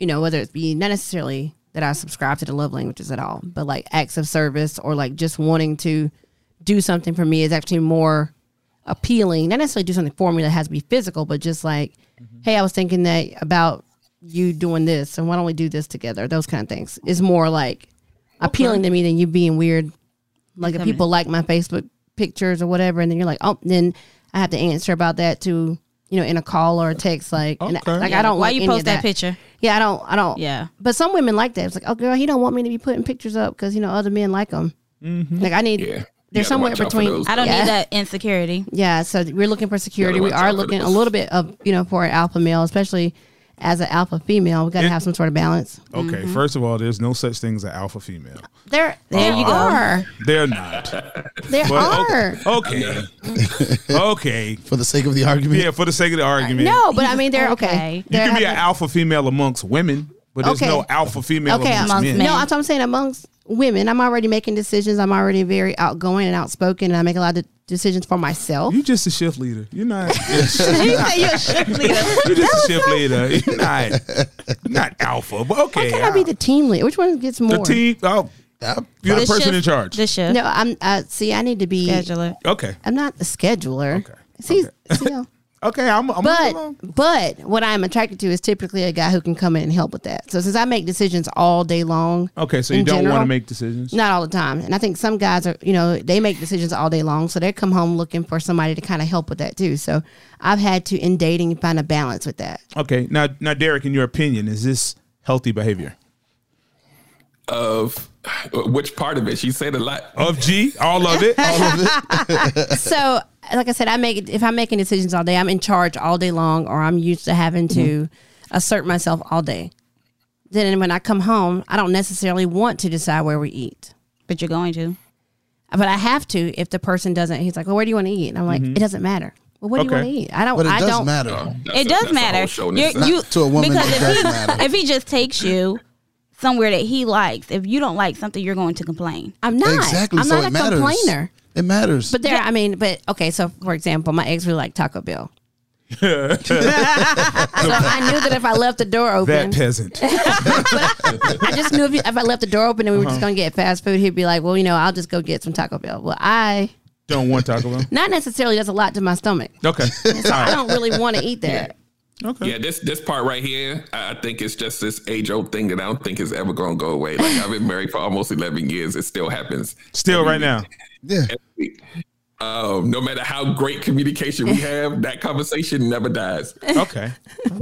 you know, whether it be not necessarily that I subscribe to the love languages at all, but like acts of service or like just wanting to do something for me is actually more appealing. Not necessarily do something for me that has to be physical, but just like, hey, I was thinking that about you doing this, and why don't we do this together? Those kind of things is more like appealing to me than you being weird. Like if Coming. people like my Facebook pictures or whatever, and then you're like, oh, then I have to answer about that to you know in a call or a text. Like, and Okay. like Yeah, I don't Why like you any post of that picture? Yeah, I don't. I don't. Yeah. But some women like that. It's like, oh, girl, he don't want me to be putting pictures up because you know other men like them. Mm-hmm. Like I need Yeah. There's gotta somewhere watch out for between. I don't Yeah. need that insecurity. Yeah, so we're looking for security. We are looking a little bit of you know for an alpha male, especially as an alpha female. We got to have some sort of balance. Okay, Mm-hmm. first of all, there's no such thing as an alpha female. There, There there you go. are. They're not. There But are. okay, okay, [LAUGHS] okay. For the sake of the argument, Yeah, for the sake of the argument, No, but I mean they're okay. Okay. you They're can be an alpha female amongst women, but there's Okay. no alpha female okay, amongst, amongst men. men. No, that's what I'm saying. Amongst women, I'm already making decisions. I'm already very outgoing and outspoken, and I make a lot of decisions for myself. You just a shift leader. You're not. [LAUGHS] you say you're a shift leader. [LAUGHS] You're just a shift leader. [LAUGHS] You're not. Not alpha, but okay. Why can't I be the team leader? Which one gets more? the team? Oh, Yeah. you're the, The person shift- in charge. The shift. No, I'm. Uh, see, I need to be. Scheduler. okay, I'm not the scheduler. Okay. See, see, uh, okay. I'm. I'm but but what I'm attracted to is typically a guy who can come in and help with that. So since I make decisions all day long, Okay, so you don't want to make decisions. Not all the time. And I think some guys are, you know, they make decisions all day long. So they come home looking for somebody to kind of help with that too. So I've had to, in dating, find a balance with that. Okay, now, now, Derek, in your opinion, is this healthy behavior Of which part of it? She said a lot. of G? All of it. [LAUGHS] All of it. [LAUGHS] so, like I said, I make if I'm making decisions all day, I'm in charge all day long, or I'm used to having to mm-hmm. assert myself all day. Then when I come home, I don't necessarily want to decide where we eat. But you're going to. But I have to if the person doesn't. He's like, "Well, where do you want to eat?" And I'm like, mm-hmm. "It doesn't matter." Well, what do Okay. you want to eat? I don't. But it I does don't. matter. That's It a- does that's a whole matter. You're- itself. you, To a woman, because it if does he, matter. If he just takes you somewhere that he likes, if you don't like something, you're going to complain. I'm not. Exactly. I'm so not a matters. complainer. It matters. But there, I mean, but okay. So for example, my ex really liked Taco Bell. [LAUGHS] so I knew that if I left the door open, that open, peasant. I just knew if, you- if I left the door open and we were just uh-huh. going to get fast food, he'd be like, "Well, you know, I'll just go get some Taco Bell." Well, I Don't want Taco Bell. not necessarily does a lot to my stomach, Okay. so I don't really want to eat that. Okay. Yeah, this this part right here, I I think it's just this age old thing that I don't think is ever gonna go away. Like I've been married for almost eleven years, it still happens. Still every right now. yeah. Um, no matter how great communication we have, that conversation never dies. [LAUGHS] Okay.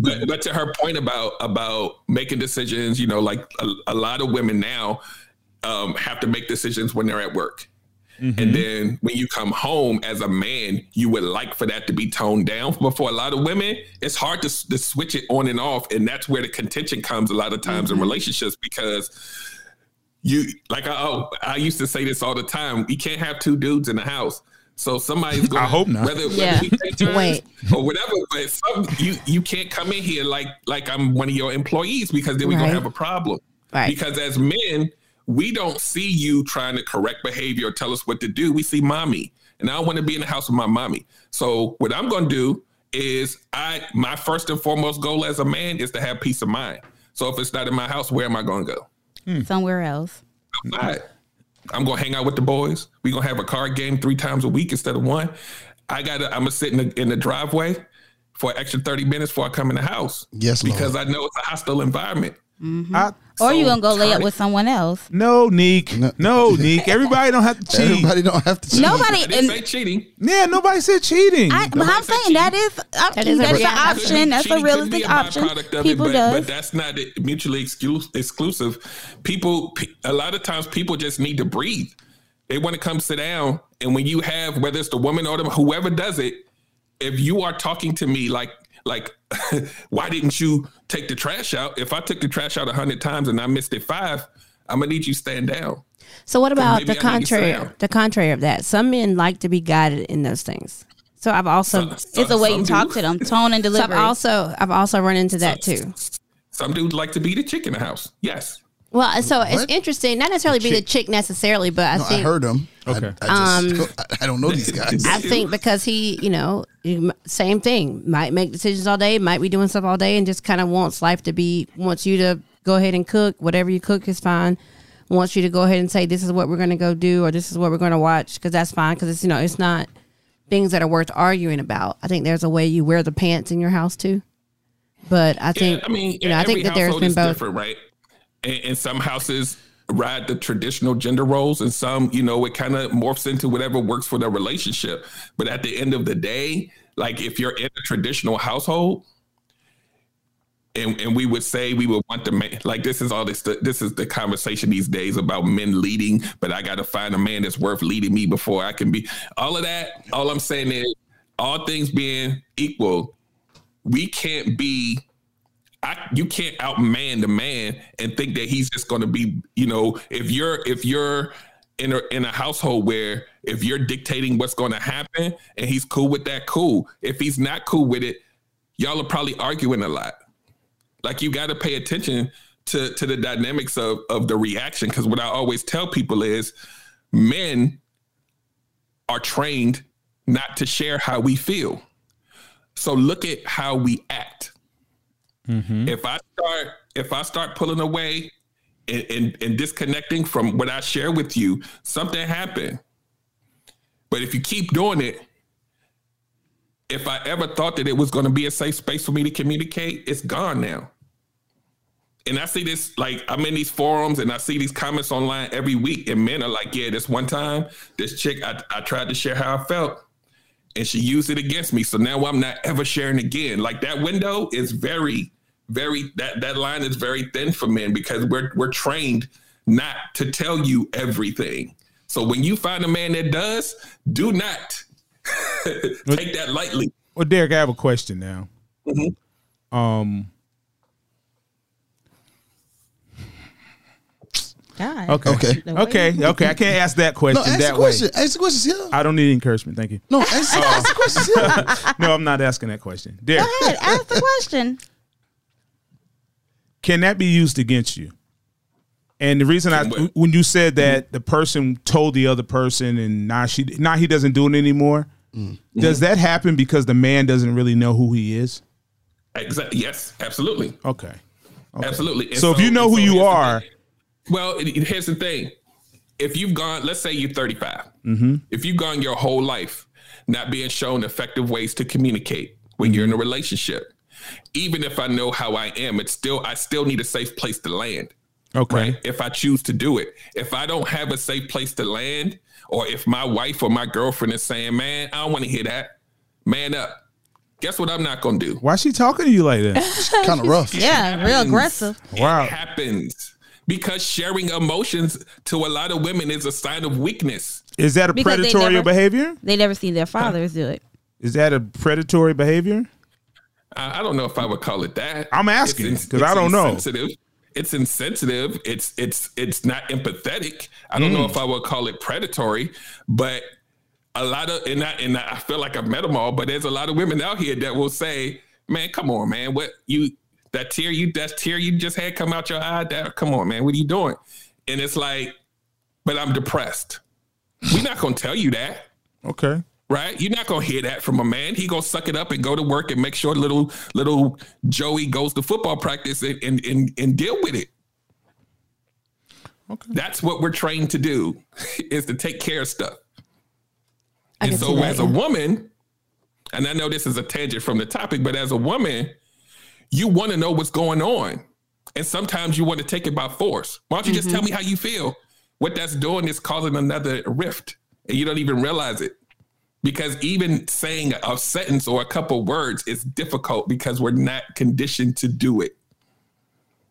but, but to her point about about making decisions, you know, like a, a lot of women now um, have to make decisions when they're at work. Mm-hmm. And then when you come home as a man, you would like for that to be toned down. But for a lot of women, it's hard to, to switch it on and off. And that's where the contention comes a lot of times in mm-hmm. relationships because you, like, I, oh, I used to say this all the time you can't have two dudes in the house. So somebody's going. [LAUGHS] I hope not. Whether, whether Yeah. we Wait. or whatever, but some you you can't come in here like like I'm one of your employees because then we're Right. gonna have a problem. Right. Because as men, we don't see you trying to correct behavior or tell us what to do. We see mommy, and I want to be in the house with my mommy. So what I'm going to do is I my first and foremost goal as a man is to have peace of mind. So if it's not in my house, where am I going to go? Hmm. Somewhere else. Outside. I'm going to hang out with the boys. We're going to have a card game three times a week instead of one. I got to I'm going to sit in the, in the driveway for an extra 30 minutes before I come in the house. Yes, Lord. Because I know it's a hostile environment. Mm-hmm. I, Or you So gonna go lay up with someone else. no, Neek. No, Neek. Everybody don't have to cheat. Everybody don't have to cheat. Nobody. I And say cheating. Yeah, nobody said cheating. I, but Nobody I'm said saying that is That that is is, a that's an option. That's a cheating could realistic option. byproduct of People it, but, does. but that's not mutually exclusive. People, a lot of times, people just need to breathe. They want to come sit down, and when you have, whether it's the woman or the whoever does it, if you are talking to me like like, [LAUGHS] why didn't you take the trash out? If I took the trash out a hundred times and I missed it five, I'm gonna need you stand down. So what about the I contrary? The contrary of that. Some men like to be guided in those things. So I've also it's a way Some you talk do. to them, [LAUGHS] tone and so delivery. I've also I've also run into that too. Some dudes like to be the chick in the house. Yes. Well, uh, so it's interesting. Not necessarily be the chick necessarily, but I No, I heard him. Okay. I, I just I, um, [LAUGHS] I don't know these guys. I think because he, you know, you- same thing. Might make decisions all day, might be doing stuff all day, and just kind of wants life to be, wants you to go ahead and cook. Whatever you cook is fine. Wants you to go ahead and say, this is what we're going to go do, or this is what we're going to watch, because that's fine. Because it's, you know, it's not things that are worth arguing about. I think there's a way you wear the pants in your house too. But I think, Yeah, I mean, you know, I think that there's been both. different, right? And, and some houses ride the traditional gender roles, and some, you know, it kind of morphs into whatever works for their relationship. But at the end of the day, like if you're in a traditional household, and and we would say we would want the man like this is all this this is the conversation these days about men leading but i got to find a man that's worth leading me before i can be all of that all i'm saying is all things being equal we can't be I, you can't outman the man and think that he's just going to be you know if you're if you're in a in a household where if you're dictating what's going to happen and he's cool with that cool if he's not cool with it y'all are probably arguing a lot like you got to pay attention to to the dynamics of of the reaction because what I always tell people is men are trained not to share how we feel. So look at how we act. Mm-hmm. If I start if I start pulling away and, and, and disconnecting from what I share with you, something happened. But if you keep doing it, if I ever thought that it was going to be a safe space for me to communicate, it's gone now. And I see this, like, I'm in these forums and I see these comments online every week, and men are like, Yeah, this one time, this chick, I, I tried to share how I felt, and she used it against me. So now I'm not ever sharing again. Like, that window is very, very, that, that line is very thin for men because we're, we're trained not to tell you everything. So when you find a man that does, do not [LAUGHS] take that lightly. Well, Derek, I have a question now. Um. God. Okay. Okay. Okay. Okay. I can't ask that question No, ask that the question. way. Ask the questions here. I don't need encouragement. Thank you. No, ask, [LAUGHS] ask the questions [LAUGHS] here. No, I'm not asking that question. Derek, Go ahead, ask the question. [LAUGHS] can that be used against you? And the reason I, when you said that the person told the other person, and now she, now he doesn't do it anymore. Mm. Does that happen because the man doesn't really know who he is? Exactly. Yes, absolutely. Okay. Absolutely. And So if you know who so you are- thing. Well, it- it- here's the thing. If you've gone, let's say you're 35, Mm-hmm. if you've gone your whole life not being shown effective ways to communicate when you're in a relationship, even if I know how I am, it's still I still need a safe place to land. Okay. Right. If I choose to do it. If I don't have a safe place to land, or if my wife or my girlfriend is saying, Man, I don't want to hear that. Man up. Guess what I'm not gonna do? Why is she talking to you like that? [LAUGHS] kind of rough. Yeah, real happens. aggressive. Wow. It happens. Because sharing emotions to a lot of women is a sign of weakness. Is that a Because they predatory never- behavior? They never see their fathers do it. Is that a predatory behavior? I, I don't know if I would call it that. I'm asking, because I don't know. It's insensitive. It's it's it's not empathetic. I don't Mm. know if I would call it predatory, but a lot of and I and I feel like I've met them all, but there's a lot of women out here that will say, "Man, come on, man, what you that tear you that tear you just had come out your eye? That come on, man, what are you doing?" And it's like, but I'm depressed. We're not gonna tell you that Okay. right? You're not gonna hear that from a man. He gonna suck it up and go to work and make sure little little Joey goes to football practice and and and, and deal with it. Okay. That's what we're trained to do, [LAUGHS] is to take care of stuff. I and so see that, as a yeah. woman, and I know this is a tangent from the topic, but as a woman, you want to know what's going on. And sometimes you want to take it by force. Why don't you just Mm-hmm. tell me how you feel? What that's doing is causing another rift, and you don't even realize it. Because even saying a sentence or a couple words is difficult because we're not conditioned to do it.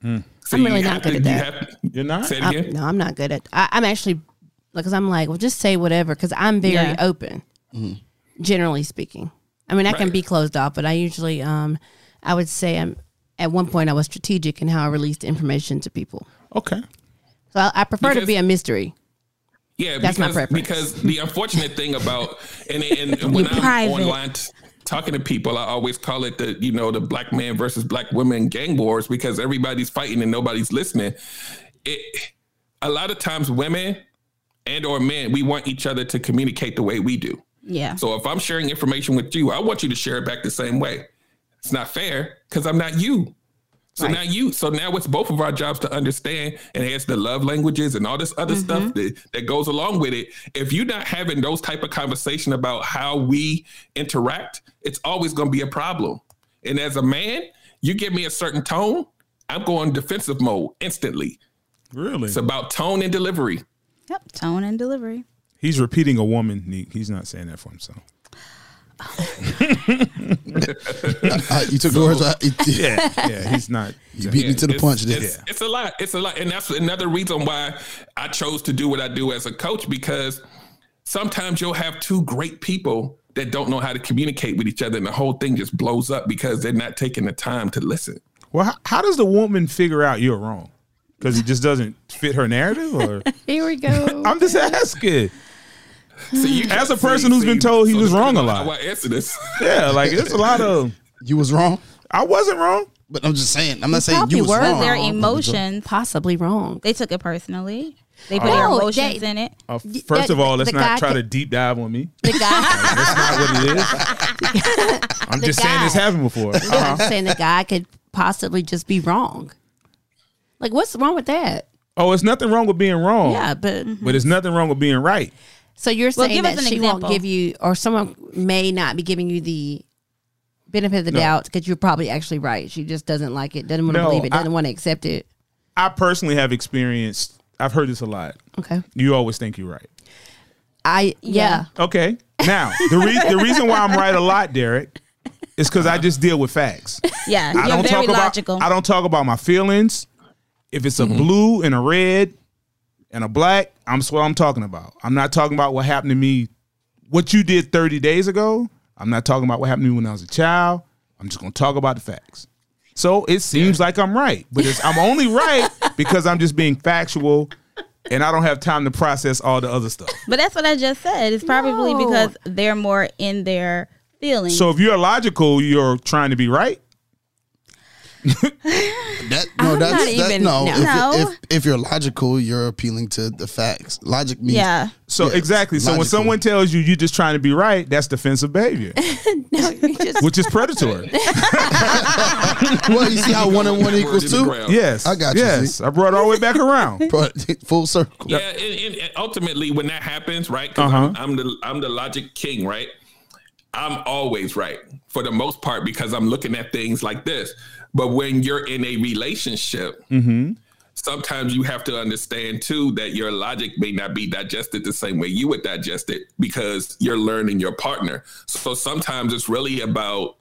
So I'm really not good to- at you that. have- You're not? Say it I'm- again. no, I'm not good at. I, I'm actually because I'm like, well, just say whatever because I'm very Yeah. open. Generally speaking, I mean, I can be closed off, but I usually, um, I would say, I'm at one point I was strategic in how I released information to people. Okay. So I, I prefer to be a mystery. Yeah, That's my preference. Because the unfortunate thing about and, and [LAUGHS] when You're I'm private. online t- talking to people, I always call it the you know the black man versus black women gang wars because everybody's fighting and nobody's listening. It a lot of times women and or men we want each other to communicate the way we do. Yeah. So if I'm sharing information with you, I want you to share it back the same way. It's not fair because I'm not you. So Right. now you, so now it's both of our jobs to understand, and it's the love languages and all this other mm-hmm. stuff that, that goes along with it. If you're not having those type of conversation about how we interact, it's always going to be a problem. And as a man, you give me a certain tone, I'm going defensive mode instantly. Really? It's about tone and delivery. Yep. Tone and delivery. He's repeating a woman. Neek. He's not saying that for himself. [LAUGHS] Uh, you took the words out. Yeah, yeah, he's not. [LAUGHS] You beat me to the punch there. It's, it's a lot. It's a lot, and that's another reason why I chose to do what I do as a coach because sometimes you'll have two great people that don't know how to communicate with each other, and the whole thing just blows up because they're not taking the time to listen. Well, how, how does the woman figure out you're wrong? Because it just doesn't fit her narrative, or [LAUGHS] Here we go. I'm just asking. So you As a see- person who's been told he so was wrong a lot. How I answer this. [LAUGHS] Yeah, like it's a lot of. [LAUGHS] You was wrong, I wasn't wrong. but I'm just saying. I'm not saying you was were. wrong. their emotions. Possibly wrong. They took it personally. They put No, their emotions they- in it. Uh, first that- of all, let's not guy try could- to deep dive on me. The guy, That's not what it is. [LAUGHS] I'm The just saying this happened before. I'm Uh-huh. saying the guy could possibly just be wrong. Like, what's wrong with that? Oh, it's nothing wrong with being wrong. Yeah, but But it's nothing wrong with being right. So you're saying give us that she example. won't give you, or someone may not be giving you the benefit of the No. doubt because you're probably actually right. She just doesn't like it, doesn't want to No, believe it, doesn't want to accept it. I personally have experienced. I've heard this a lot. Okay, You always think you're right. I yeah. Okay. Now the re- the reason why I'm right a lot, Derek, is because I just deal with facts. Yeah, I you're don't very talk logical. about. I don't talk about my feelings. If it's a Mm-hmm. blue and a red and a black, I'm that's what I'm talking about. I'm not talking about what happened to me, what you did 30 days ago. I'm not talking about what happened to me when I was a child. I'm just gonna talk about the facts. So it seems like I'm right, but it's, I'm only right [LAUGHS] because I'm just being factual, and I don't have time to process all the other stuff. but that's what I just said. It's probably No. because they're more in their feelings. So if you're logical, you're trying to be right. [LAUGHS] That no, I'm that's not that, even- no. no. If, No. if if you're logical, you're appealing to the facts. Logic means yeah, So Yes, exactly. So when someone tells you you're just trying to be right, that's defensive behavior, [LAUGHS] No, you [LAUGHS] just which is predatory. well, you see how one and one equals two. Yes, I got you, Yes, see? I brought it all the way back around. Full circle. Yeah, and, and, and ultimately, when that happens, right? 'cause Uh-huh. I'm, I'm the I'm the logic king, right? I'm always right for the most part because I'm looking at things like this. But when you're in a relationship, mm-hmm. sometimes you have to understand too that your logic may not be digested the same way you would digest it because you're learning your partner. So sometimes it's really about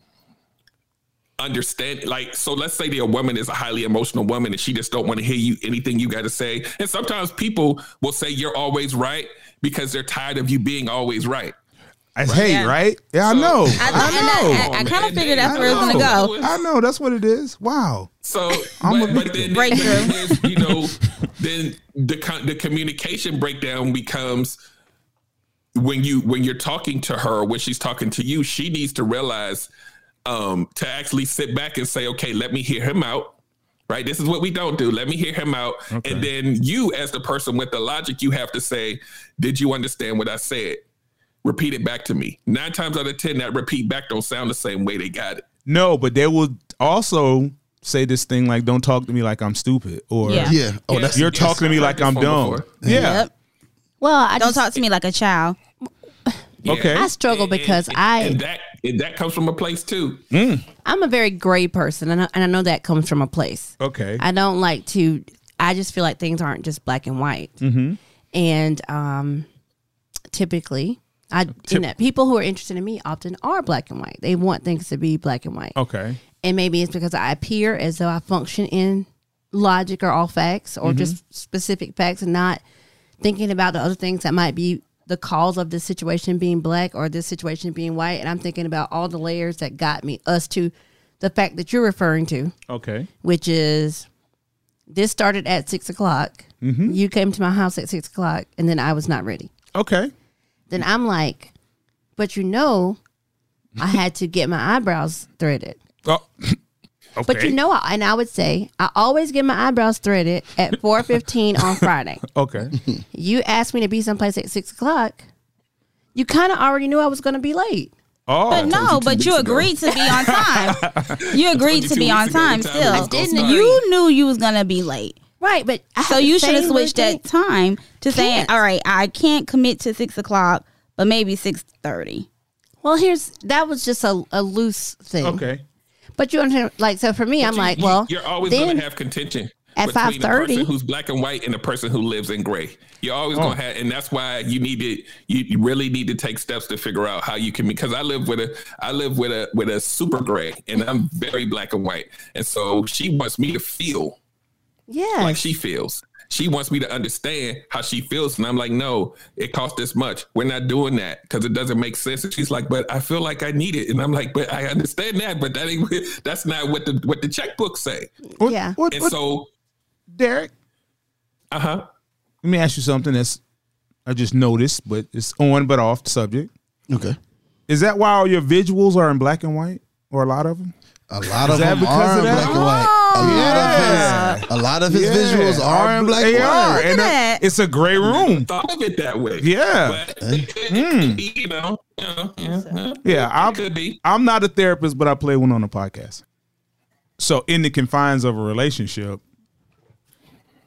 understand like so let's say the woman is a highly emotional woman and she just don't want to hear you anything you got to say. And sometimes people will say you're always right because they're tired of you being always right That's hate, Yeah. right? Yeah, I know. I, I, know. I, I, kind of figured that's I where it's gonna go. I know. That's what it is. Wow. so I'm a but, but victim. then, Breakthrough. then there's, you know then the the communication breakdown becomes when you when you're talking to her when she's talking to you she needs to realize um to actually sit back and say okay let me hear him out right this is what we don't do let me hear him out Okay. and then you as the person with the logic you have to say did you understand what i said repeat it back to me nine times out of ten that repeat back don't sound the same way they got it No, but they will also say this thing like, "Don't talk to me like I'm stupid," or Yeah. Yeah. Oh, Yes. that's "You're talking to me like I'm dumb." before. Yeah. Yep. well, I Don't just, talk to me like a child. Yeah. Okay. I struggle And- because and- I and that and that comes from a place too I'm a very gray person, and I, and I know that comes from a place. Okay. I don't like to. I just feel like things aren't just black and white. Mm-hmm. And um, typically, I you know people who are interested in me often are black and white. They want things to be black and white. Okay. And maybe it's because I appear as though I function in logic or all facts or just mm-hmm. specific facts, and not thinking about the other things that might be the cause of this situation being black or this situation being white. And I'm thinking about all the layers that got me us to the fact that you're referring to Okay. which is this started at six o'clock. Mm-hmm. You came to my house at six o'clock, and then I was not ready. Okay. Then I'm like, but you know, I had to get my eyebrows threaded. Oh. Okay. [LAUGHS] But you know, and I would say I always get my eyebrows threaded at four fifteen on Friday. [LAUGHS] Okay. [LAUGHS] You asked me to be someplace at six o'clock. You kind of already knew I was going to be late. Oh. But no, two but you weeks ago. agreed to be on time. you agreed you to be on time time still. gonna Didn't start. You knew you was gonna be late. Right, but I So you should have same switched that time to saying, Can't. all right, I can't commit to six o'clock, but maybe six thirty. Well, here's that was just a, a loose thing. Okay. But you understand, like, so for me, I'm You- like, you- well, you're always going to have contention At 5:30. who's black and white and the person who lives in gray. You're always Oh. gonna have, and that's why you need to, you, you really need to take steps to figure out how you can. Because I live with a, I live with a with a super gray, and I'm very black and white, and so she wants me to feel Yeah. like she feels. She wants me to understand how she feels, and I'm like, no, it costs this much. We're not doing that because it doesn't make sense. And she's like, but I feel like I need it, and I'm like, but I understand that, but that ain't [LAUGHS] that's not what the what the checkbook say. What, Yeah. What, And what, so, Derek, uh huh. let me ask you something that's I just noticed, but it's on but off the subject. Okay. Is that why all your visuals are in black and white, or a lot of them? A lot of that them because are of in black and white. A lot of his, a lot of his visuals are in black They and are, white. and at uh, it's a gray room. Thought of it that way. Yeah. But it, it, it could be, you know, you know, yeah, yeah. Yeah, I'm, could be. I'm not a therapist, but I play one on a podcast. So, in the confines of a relationship,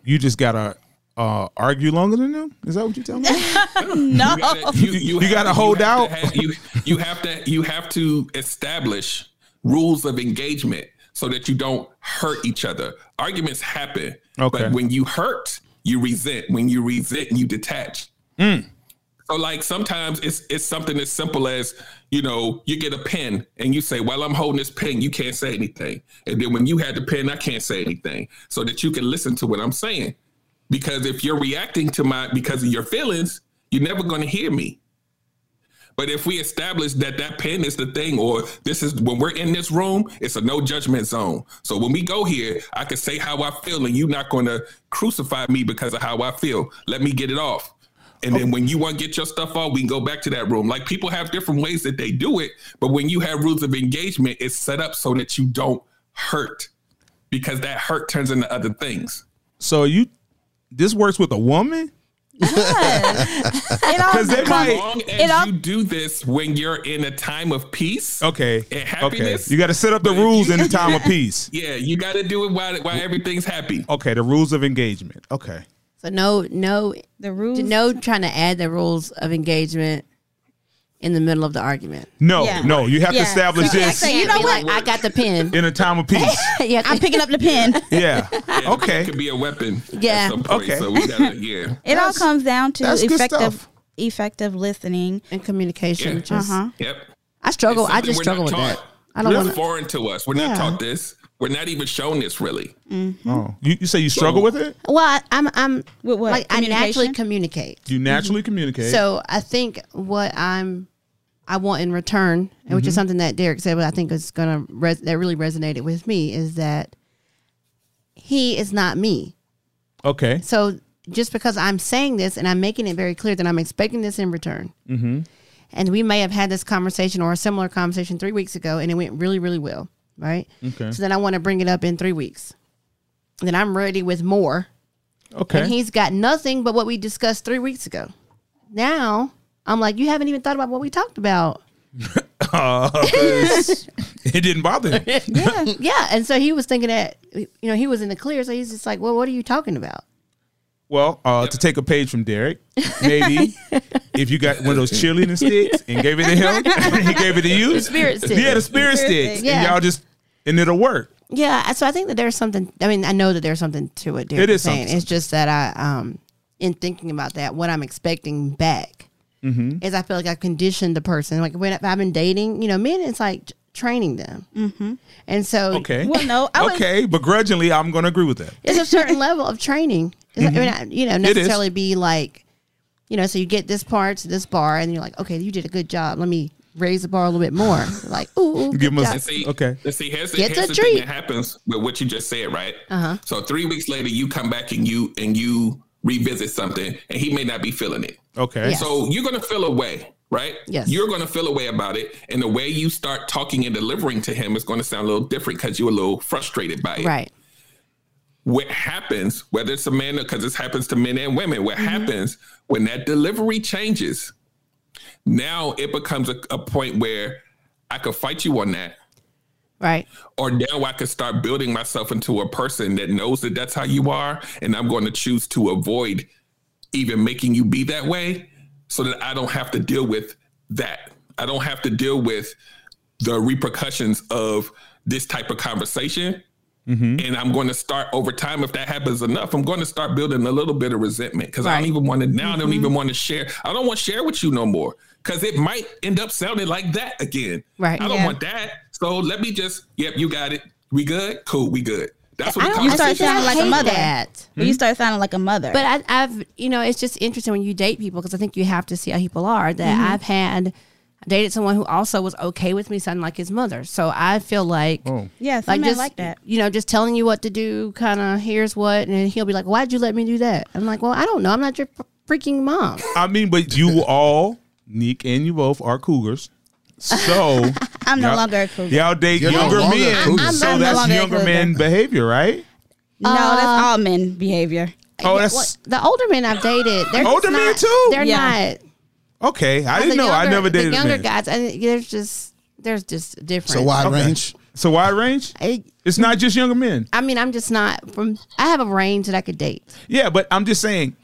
you just gotta uh, argue longer than them. Is that what you tell me? [LAUGHS] No. You gotta, you, You have gotta to- hold have out. to have- you, you have to you have to establish rules of engagement so that you don't hurt each other. Arguments happen, Okay. but when you hurt, you resent. When you resent, you detach. Mm. So like sometimes it's it's something as simple as you know you get a pen and you say while I'm holding this pen you can't say anything and then when you had the pen I can't say anything so that you can listen to what I'm saying because if you're reacting to my because of your feelings you're never going to hear me but if we establish that that pen is the thing or this is when we're in this room it's a no judgment zone so when we go here I can say how I feel and you're not going to crucify me because of how I feel let me get it off and then when you want to get your stuff off, we can go back to that room. Like people have different ways that they do it, but when you have rules of engagement, it's set up so that you don't hurt because that hurt turns into other things. so you, this works with a woman [LAUGHS] because they As might. long as all- you do this when you're in a time of peace, Okay, and okay. happiness. You got to set up the rules you- in the [LAUGHS] time of peace. yeah, you got to do it while while everything's happy. Okay, the rules of engagement. Okay, So no, no, the rules. no, trying to add the rules of engagement in the middle of the argument. no, Yeah. no, you have to establish So, this so you know what? Like, I got the pen. in a time of peace. you have to- I'm picking up the pen. [LAUGHS] Yeah. Yeah, Okay. it could be a weapon. Yeah. at some point, Okay. So we gotta, yeah, [LAUGHS] It all comes down to effective effective listening. and communication. Yeah. Just, Uh-huh. yep. I struggle. I just we're struggle not with that. taught. I don't It's want to. foreign to us. We're Yeah. not taught this. We're not even shown this really. Oh, you, you say you struggle with it? Well, I, I'm. I'm. With what? Like I naturally Communication? communicate. You naturally communicate. So I think what I'm, I want in return, and which is something that Derek said, but I think is gonna res- that really resonated with me is that he is not me. okay. So just because I'm saying this and I'm making it very clear that I'm expecting this in return, mm-hmm. and we may have had this conversation or a similar conversation three weeks ago, and it went really, really well, right? Okay. So then I want to bring it up in three weeks. Then I'm ready with more, Okay. and he's got nothing but what we discussed three weeks ago. Now I'm like, you haven't even thought about what we talked about. [LAUGHS] Uh, it didn't bother him. [LAUGHS] Yeah, yeah. And so he was thinking that, you know, he was in the clear. So he's just like, well, what are you talking about? Well, uh, to take a page from Derek, maybe [LAUGHS] if you got one of those cheerleading sticks and gave it to him, he gave it to you. The spirit stick. Yeah, the spirit sticks, Yeah. and y'all just and it'll work. Yeah, so I think that there's something. I mean, I know that there's something to it. Derek It is saying. something. It's just that I, um, in thinking about that, what I'm expecting back Mm-hmm. is I feel like I've conditioned the person. Like when I've been dating, you know, men, it's like training them, mm-hmm. and so Okay. Well, no, I was- okay, begrudgingly, I'm going to agree with that. It's a certain level of training. It's not- I mean, I- you know, Mm-hmm. necessarily be like, you know, so you get this part to this bar, and you're like, okay, you did a good job. Let me raise the bar a little bit more. [LAUGHS] Like, ooh, ooh Give good him a- job. And see, Okay. And see, here's the, Get here's the the thing that happens with what you just said, right? Uh-huh. So three weeks later, you come back and you and you revisit something, and he may not be feeling it. Okay. Yeah. So you're gonna feel a way, right? Yes. You're gonna feel a way about it, and the way you start talking and delivering to him is going to sound a little different because you're a little frustrated by it. right. What happens, whether it's a man or because this happens to men and women, what mm-hmm. happens when that delivery changes? Now it becomes a, a point where I could fight you on that Right. or now I could start building myself into a person that knows that that's how you are, and I'm going to choose to avoid even making you be that way, so that I don't have to deal with that. I don't have to deal with the repercussions of this type of conversation mm-hmm. And I'm going to start over time. If that happens enough, I'm going to start building a little bit of resentment because I don't even want to now. I don't mm-hmm. even want to share. I don't want to share with you no more because it might end up sounding like that again. Right. I don't Yeah. want that. So let me just. Yep, you got it. We good. Cool. We good. That's what I the don't You start sounding like a mother. that. When you start sounding like a mother. But I, I've, you know, it's just interesting when you date people because I think you have to see how people are. That Mm-hmm. I've had dated someone who also was okay with me sounding like his mother. So I feel like, Oh. yeah, some men just like that. you know, just telling you what to do. Kind of here's what, and he'll be like, "Why'd you let me do that?" I'm like, "Well, I don't know. I'm not your freaking mom." I mean, but you all, Nick and you both are cougars. So [LAUGHS] I'm no longer a cougar. Y'all date You're no younger longer a men. cougar. I'm- so I'm no that's longer a younger cougar. men behavior, right? No, Uh, that's all men behavior. Oh, Yeah, that's well, the older men I've dated. They're Older just men not- too? They're Yeah. not. okay. I didn't know. I never dated the a younger man. guys. I, think there's just there's just different. So wide Okay. range. So wide range? I, It's not just younger men. I mean, I'm just not from. I have a range that I could date. Yeah, but I'm just saying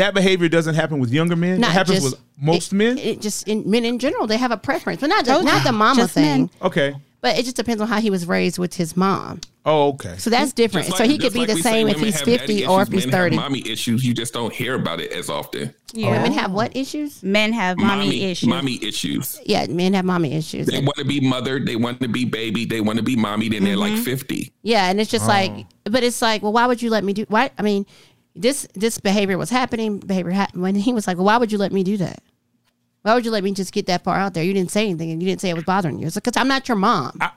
that behavior doesn't happen with younger men. Not it happens just, with most it- men. It just in men in general, they have a preference, but not just, Told not the mama Just thing. men. okay. But it just depends on how he was raised with his mom. Oh, okay. So that's different. Just so he could be like the same if he's have daddy 50 or if he's men have 30. mommy issues. You just don't hear about it as often. Yeah. Women have what issues? Men have mommy, issues. Mommy issues. Yeah, men have mommy issues. They want to be mothered. They want to be baby. They want to be mommy. Then they're like Mm-hmm. 50. Yeah, and it's just Oh. like, but it's like, well, why would you let me do? Why? I mean, this this behavior was happening. Behavior happened when he was like, well, why would you let me do that? Why would you let me just get that far out there? You didn't say anything, and you didn't say it was bothering you. It's because I'm not your mom. I,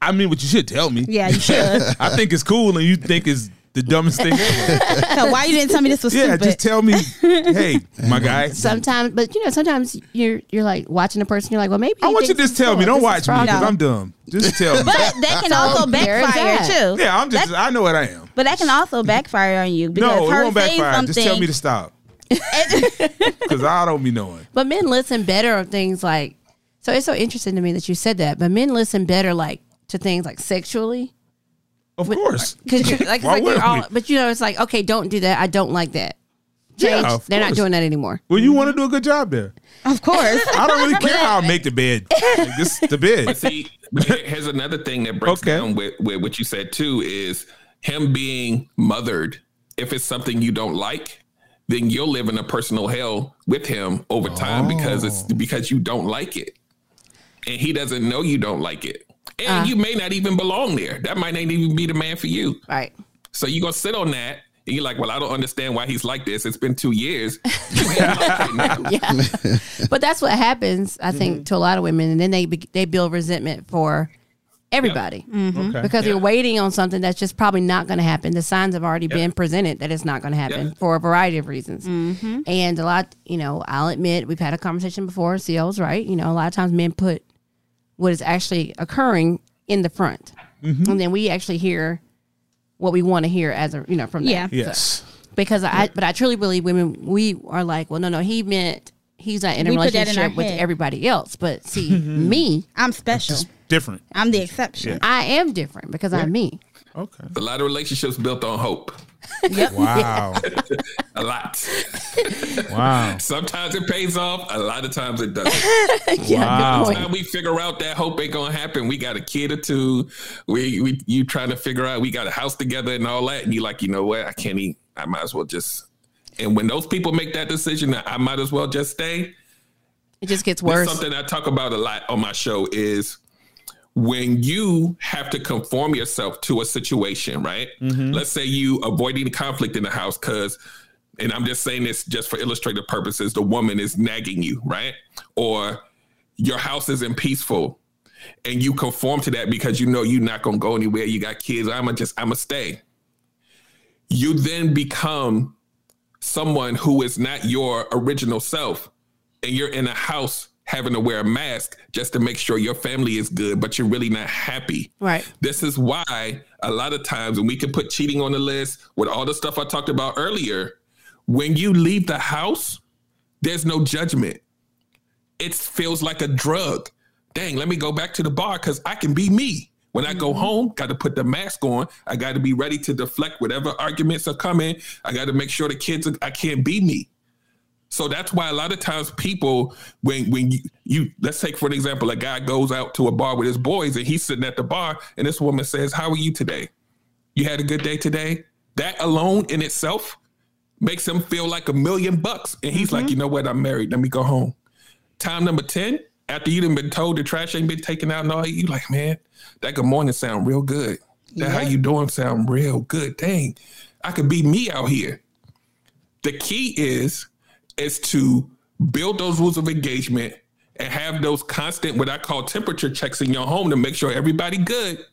I mean, what you should tell me. yeah, you [LAUGHS] should. I think it's cool, and you think it's the dumbest thing ever. [LAUGHS] so why you didn't tell me this was yeah, stupid? just tell me, [LAUGHS] hey, my guy. sometimes, but you know, sometimes you're you're like watching a person. You're like, well, maybe. I he want you to just tell me. Don't is watch me because I'm dumb. Just tell me. but that [LAUGHS] can also there is backfire that. too. yeah, I'm just. I know what I am. But that can also mm. backfire on you because No, it her won't backfire. Just tell me to stop. Because I don't be knowing. But men listen better of things like. So it's so interesting to me that you said that. But men listen better like to things like sexually. Of course. [LAUGHS] Because you're like, it's Why like you're wouldn't all, we? but you know, it's like, okay, don't do that. I don't like that. Change. Yeah, They're not doing that anymore. Well, you want to do a good job there. of course. I don't really [LAUGHS] care how I make the bed. [LAUGHS] Like, this the bed. see, but here- here's another thing that breaks Okay. down with, with what you said too is him being mothered. If it's something you don't like, then you'll live in a personal hell with him over time because it's Oh. because you don't like it, and he doesn't know you don't like it, and Uh. you may not even belong there. That might not even be the man for you. Right. So you're gonna sit on that. And you're like, well, I don't understand why he's like this. It's been two years. You ain't like it now. Yeah. but that's what happens, I think, Mm-hmm. to a lot of women, and then they they build resentment for everybody Okay. because you're waiting on something that's just probably not going to happen. The signs have already been presented that it's not going to happen Yeah. for a variety of reasons. And a lot, you know, I'll admit we've had a conversation before. CL's right. You know, a lot of times men put what is actually occurring in the front, Mm-hmm. and then we actually hear what we want to hear as a you know from that. Yeah. Yes. because I but I truly believe women we are like well no no he meant he's not in a We put that in relationship with head. everybody else but see me I'm special. Different. I'm the exception. I am different because I'm me Okay. A lot of relationships built on hope. [LAUGHS] Wow. [LAUGHS] A lot. [LAUGHS] Wow. Sometimes it pays off. A lot of times it doesn't. yeah Wow. good. Time we figure out that hope ain't gonna happen. We got a kid or two. We we you trying to figure out we got a house together and all that, and you like, you know what? I can't eat. I might as well just. And when those people make that decision, that I might as well just stay. it just gets There's worse something I talk about a lot on my show is when you have to conform yourself to a situation, right? Mm-hmm. Let's say you avoiding conflict in the house because, and I'm just saying this just for illustrative purposes, the woman is nagging you, right? Or your house isn't peaceful and you conform to that because you know you're not gonna go anywhere. You got kids. I'ma just I'ma stay. You then become someone who is not your original self and you're in a house having to wear a mask just to make sure your family is good, but you're really not happy. right This is why a lot of times, and we can put cheating on the list with all the stuff I talked about earlier, when you leave the house, there's no judgment. It feels like a drug. Dang, let me go back to the bar because I can be me. When I go mm-hmm. home, got to put the mask on. I got to be ready to deflect whatever arguments are coming. I got to make sure the kids, I can't be me. So that's why a lot of times people, when when you, you let's take for an example, a guy goes out to a bar with his boys and he's sitting at the bar and this woman says, "How are you today?" you had a good day today. That alone in itself makes him feel like a million bucks. And he's like, mm-hmm. you know what? I'm married. Let me go home. Time number 10, after you done been told the trash ain't been taken out and all, you like, man, that good morning sound real good. That how you doing sound real good. Dang, I could be me out here. The key is is to build those rules of engagement and have those constant what I call temperature checks in your home to make sure everybody good.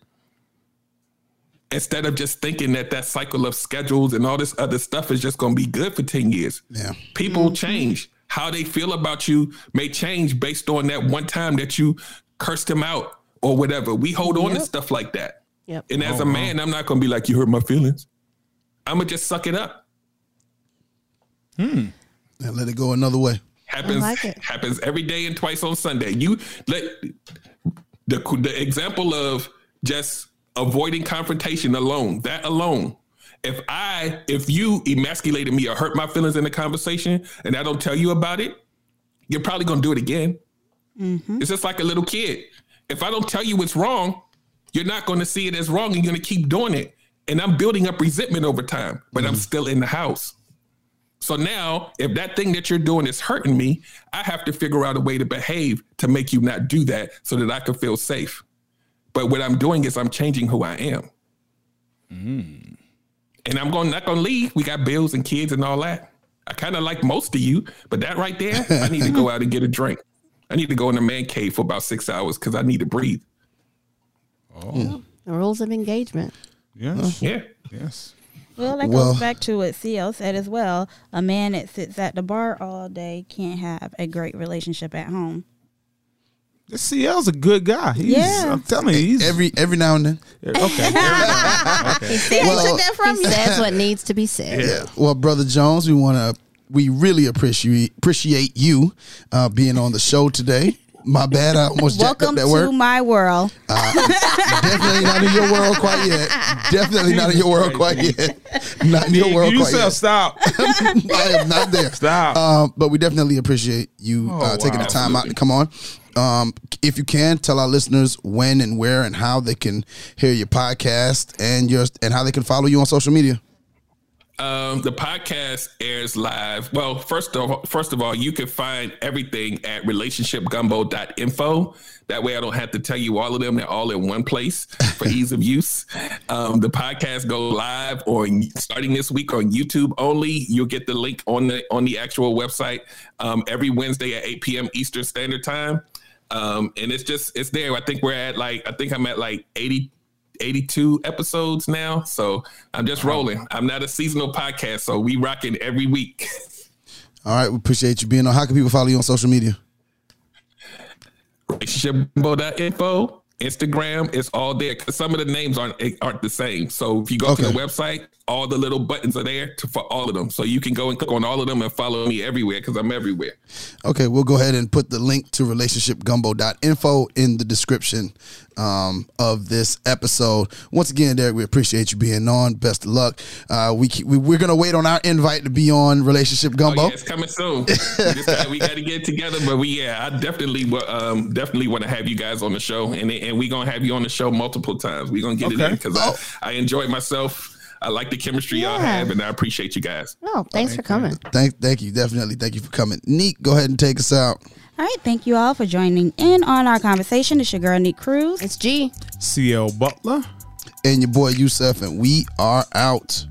Instead of just thinking that that cycle of schedules and all this other stuff is just going to be good for 10 years. Yeah. People mm-hmm. change. How they feel about you may change based on that one time that you cursed them out or whatever. We hold on to stuff like that. Yep. And as oh, a man, I'm not going to be like, you hurt my feelings. I'm going to just suck it up. Hmm. And let it go another way. happens like it. happens every day and twice on Sunday. You let the the example of just avoiding confrontation alone. That alone. If I if you emasculated me or hurt my feelings in the conversation and I don't tell you about it, you're probably gonna do it again. Mm-hmm. It's just like a little kid. If I don't tell you it's wrong, you're not going to see it as wrong. And you're going to keep doing it, and I'm building up resentment over time. But I'm mm-hmm. still in the house. So now, if that thing that you're doing is hurting me, I have to figure out a way to behave to make you not do that so that I can feel safe. But what I'm doing is I'm changing who I am. Hmm. And I'm going not going to leave. We got bills and kids and all that. I kind of like most of you, but that right there, I need to go [LAUGHS] out and get a drink. I need to go in the man cave for about six hours because I need to breathe. Oh, The rules of engagement. Yes. Yeah. Yes. Well, that Well- goes back to what CL said as well. A man that sits at the bar all day can't have a great relationship at home. This CL's a good guy. He's, Yeah. I'm telling you, he's Every every now and then. okay. [LAUGHS] okay. Well- took that from He you. says what needs to be said. Yeah. Well, brother Jones, we want to we really appreciate appreciate you uh, being on the show today. My bad, I almost jacked Welcome up that to word. my world. Uh, Definitely not in your world quite yet. Definitely not in your world quite yet. Not in your world you quite yourself yet. stop. [LAUGHS] I am not there. Stop. Um, but we definitely appreciate you uh, Oh, taking wow. the time out to come on. Um, if you can tell our listeners when and where and how they can hear your podcast and your and how they can follow you on social media. Um, the podcast airs live. Well, first of all, first of all, you can find everything at relationshipgumbo.info. That way I don't have to tell you all of them. They're all in one place for [LAUGHS] ease of use. Um, the podcast go live on starting this week on YouTube only. You'll get the link on the on the actual website um, every Wednesday at 8 p.m. Eastern Standard Time. Um, and it's just it's there. I think we're at like I think I'm at like 80 82 episodes now. So I'm just rolling. I'm not a seasonal podcast, so we rocking every week. All right, we appreciate you being on. How can people follow you on social media? Relationshipinfo, Instagram is all there some of the names aren't aren't the same. So if you go to the website, all the little buttons are there to, for all of them. So you can go and click on all of them and follow me everywhere because I'm everywhere. Okay, we'll go ahead and put the link to relationshipgumbo.info in the description um, of this episode. Once again, Derek, we appreciate you being on. Best of luck. Uh, we, we we're gonna wait on our invite to be on Relationship Gumbo. Oh, yeah, it's coming soon. we got, to get together, but we yeah, I definitely um definitely want to have you guys on the show, and and we're gonna have you on the show multiple times. We're gonna get it in because I I enjoy myself. I like the chemistry y'all have, and I appreciate you guys. Oh, thanks for coming. Thank thank you, definitely. Thank you for coming. Neek, go ahead and take us out. All right, thank you all for joining in on our conversation. It's your girl, Neek Cruz. It's G. CL Butler. and your boy Yusef, and we are out.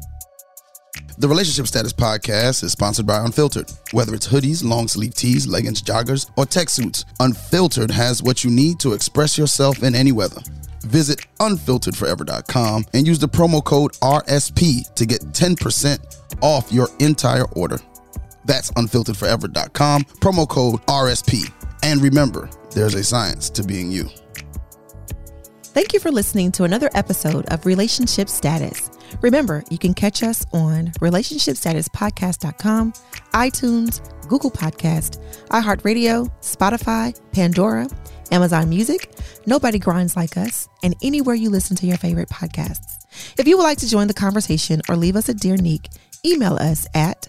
The Relationship Status Podcast is sponsored by Unfiltered. Whether it's hoodies, long sleeve tees, leggings, joggers, or tech suits, Unfiltered has what you need to express yourself in any weather. Visit unfilteredforever.com and use the promo code RSP to get 10% off your entire order. That's unfilteredforever.com, promo code RSP. And remember, there's a science to being you. Thank you for listening to another episode of Relationship Status. Remember, you can catch us on relationshipstatuspodcast.com, iTunes, Google Podcast, iHeartRadio, Spotify, Pandora, Amazon Music, Nobody Grinds Like Us, and anywhere you listen to your favorite podcasts. If you would like to join the conversation or leave us a dear Neek, email us at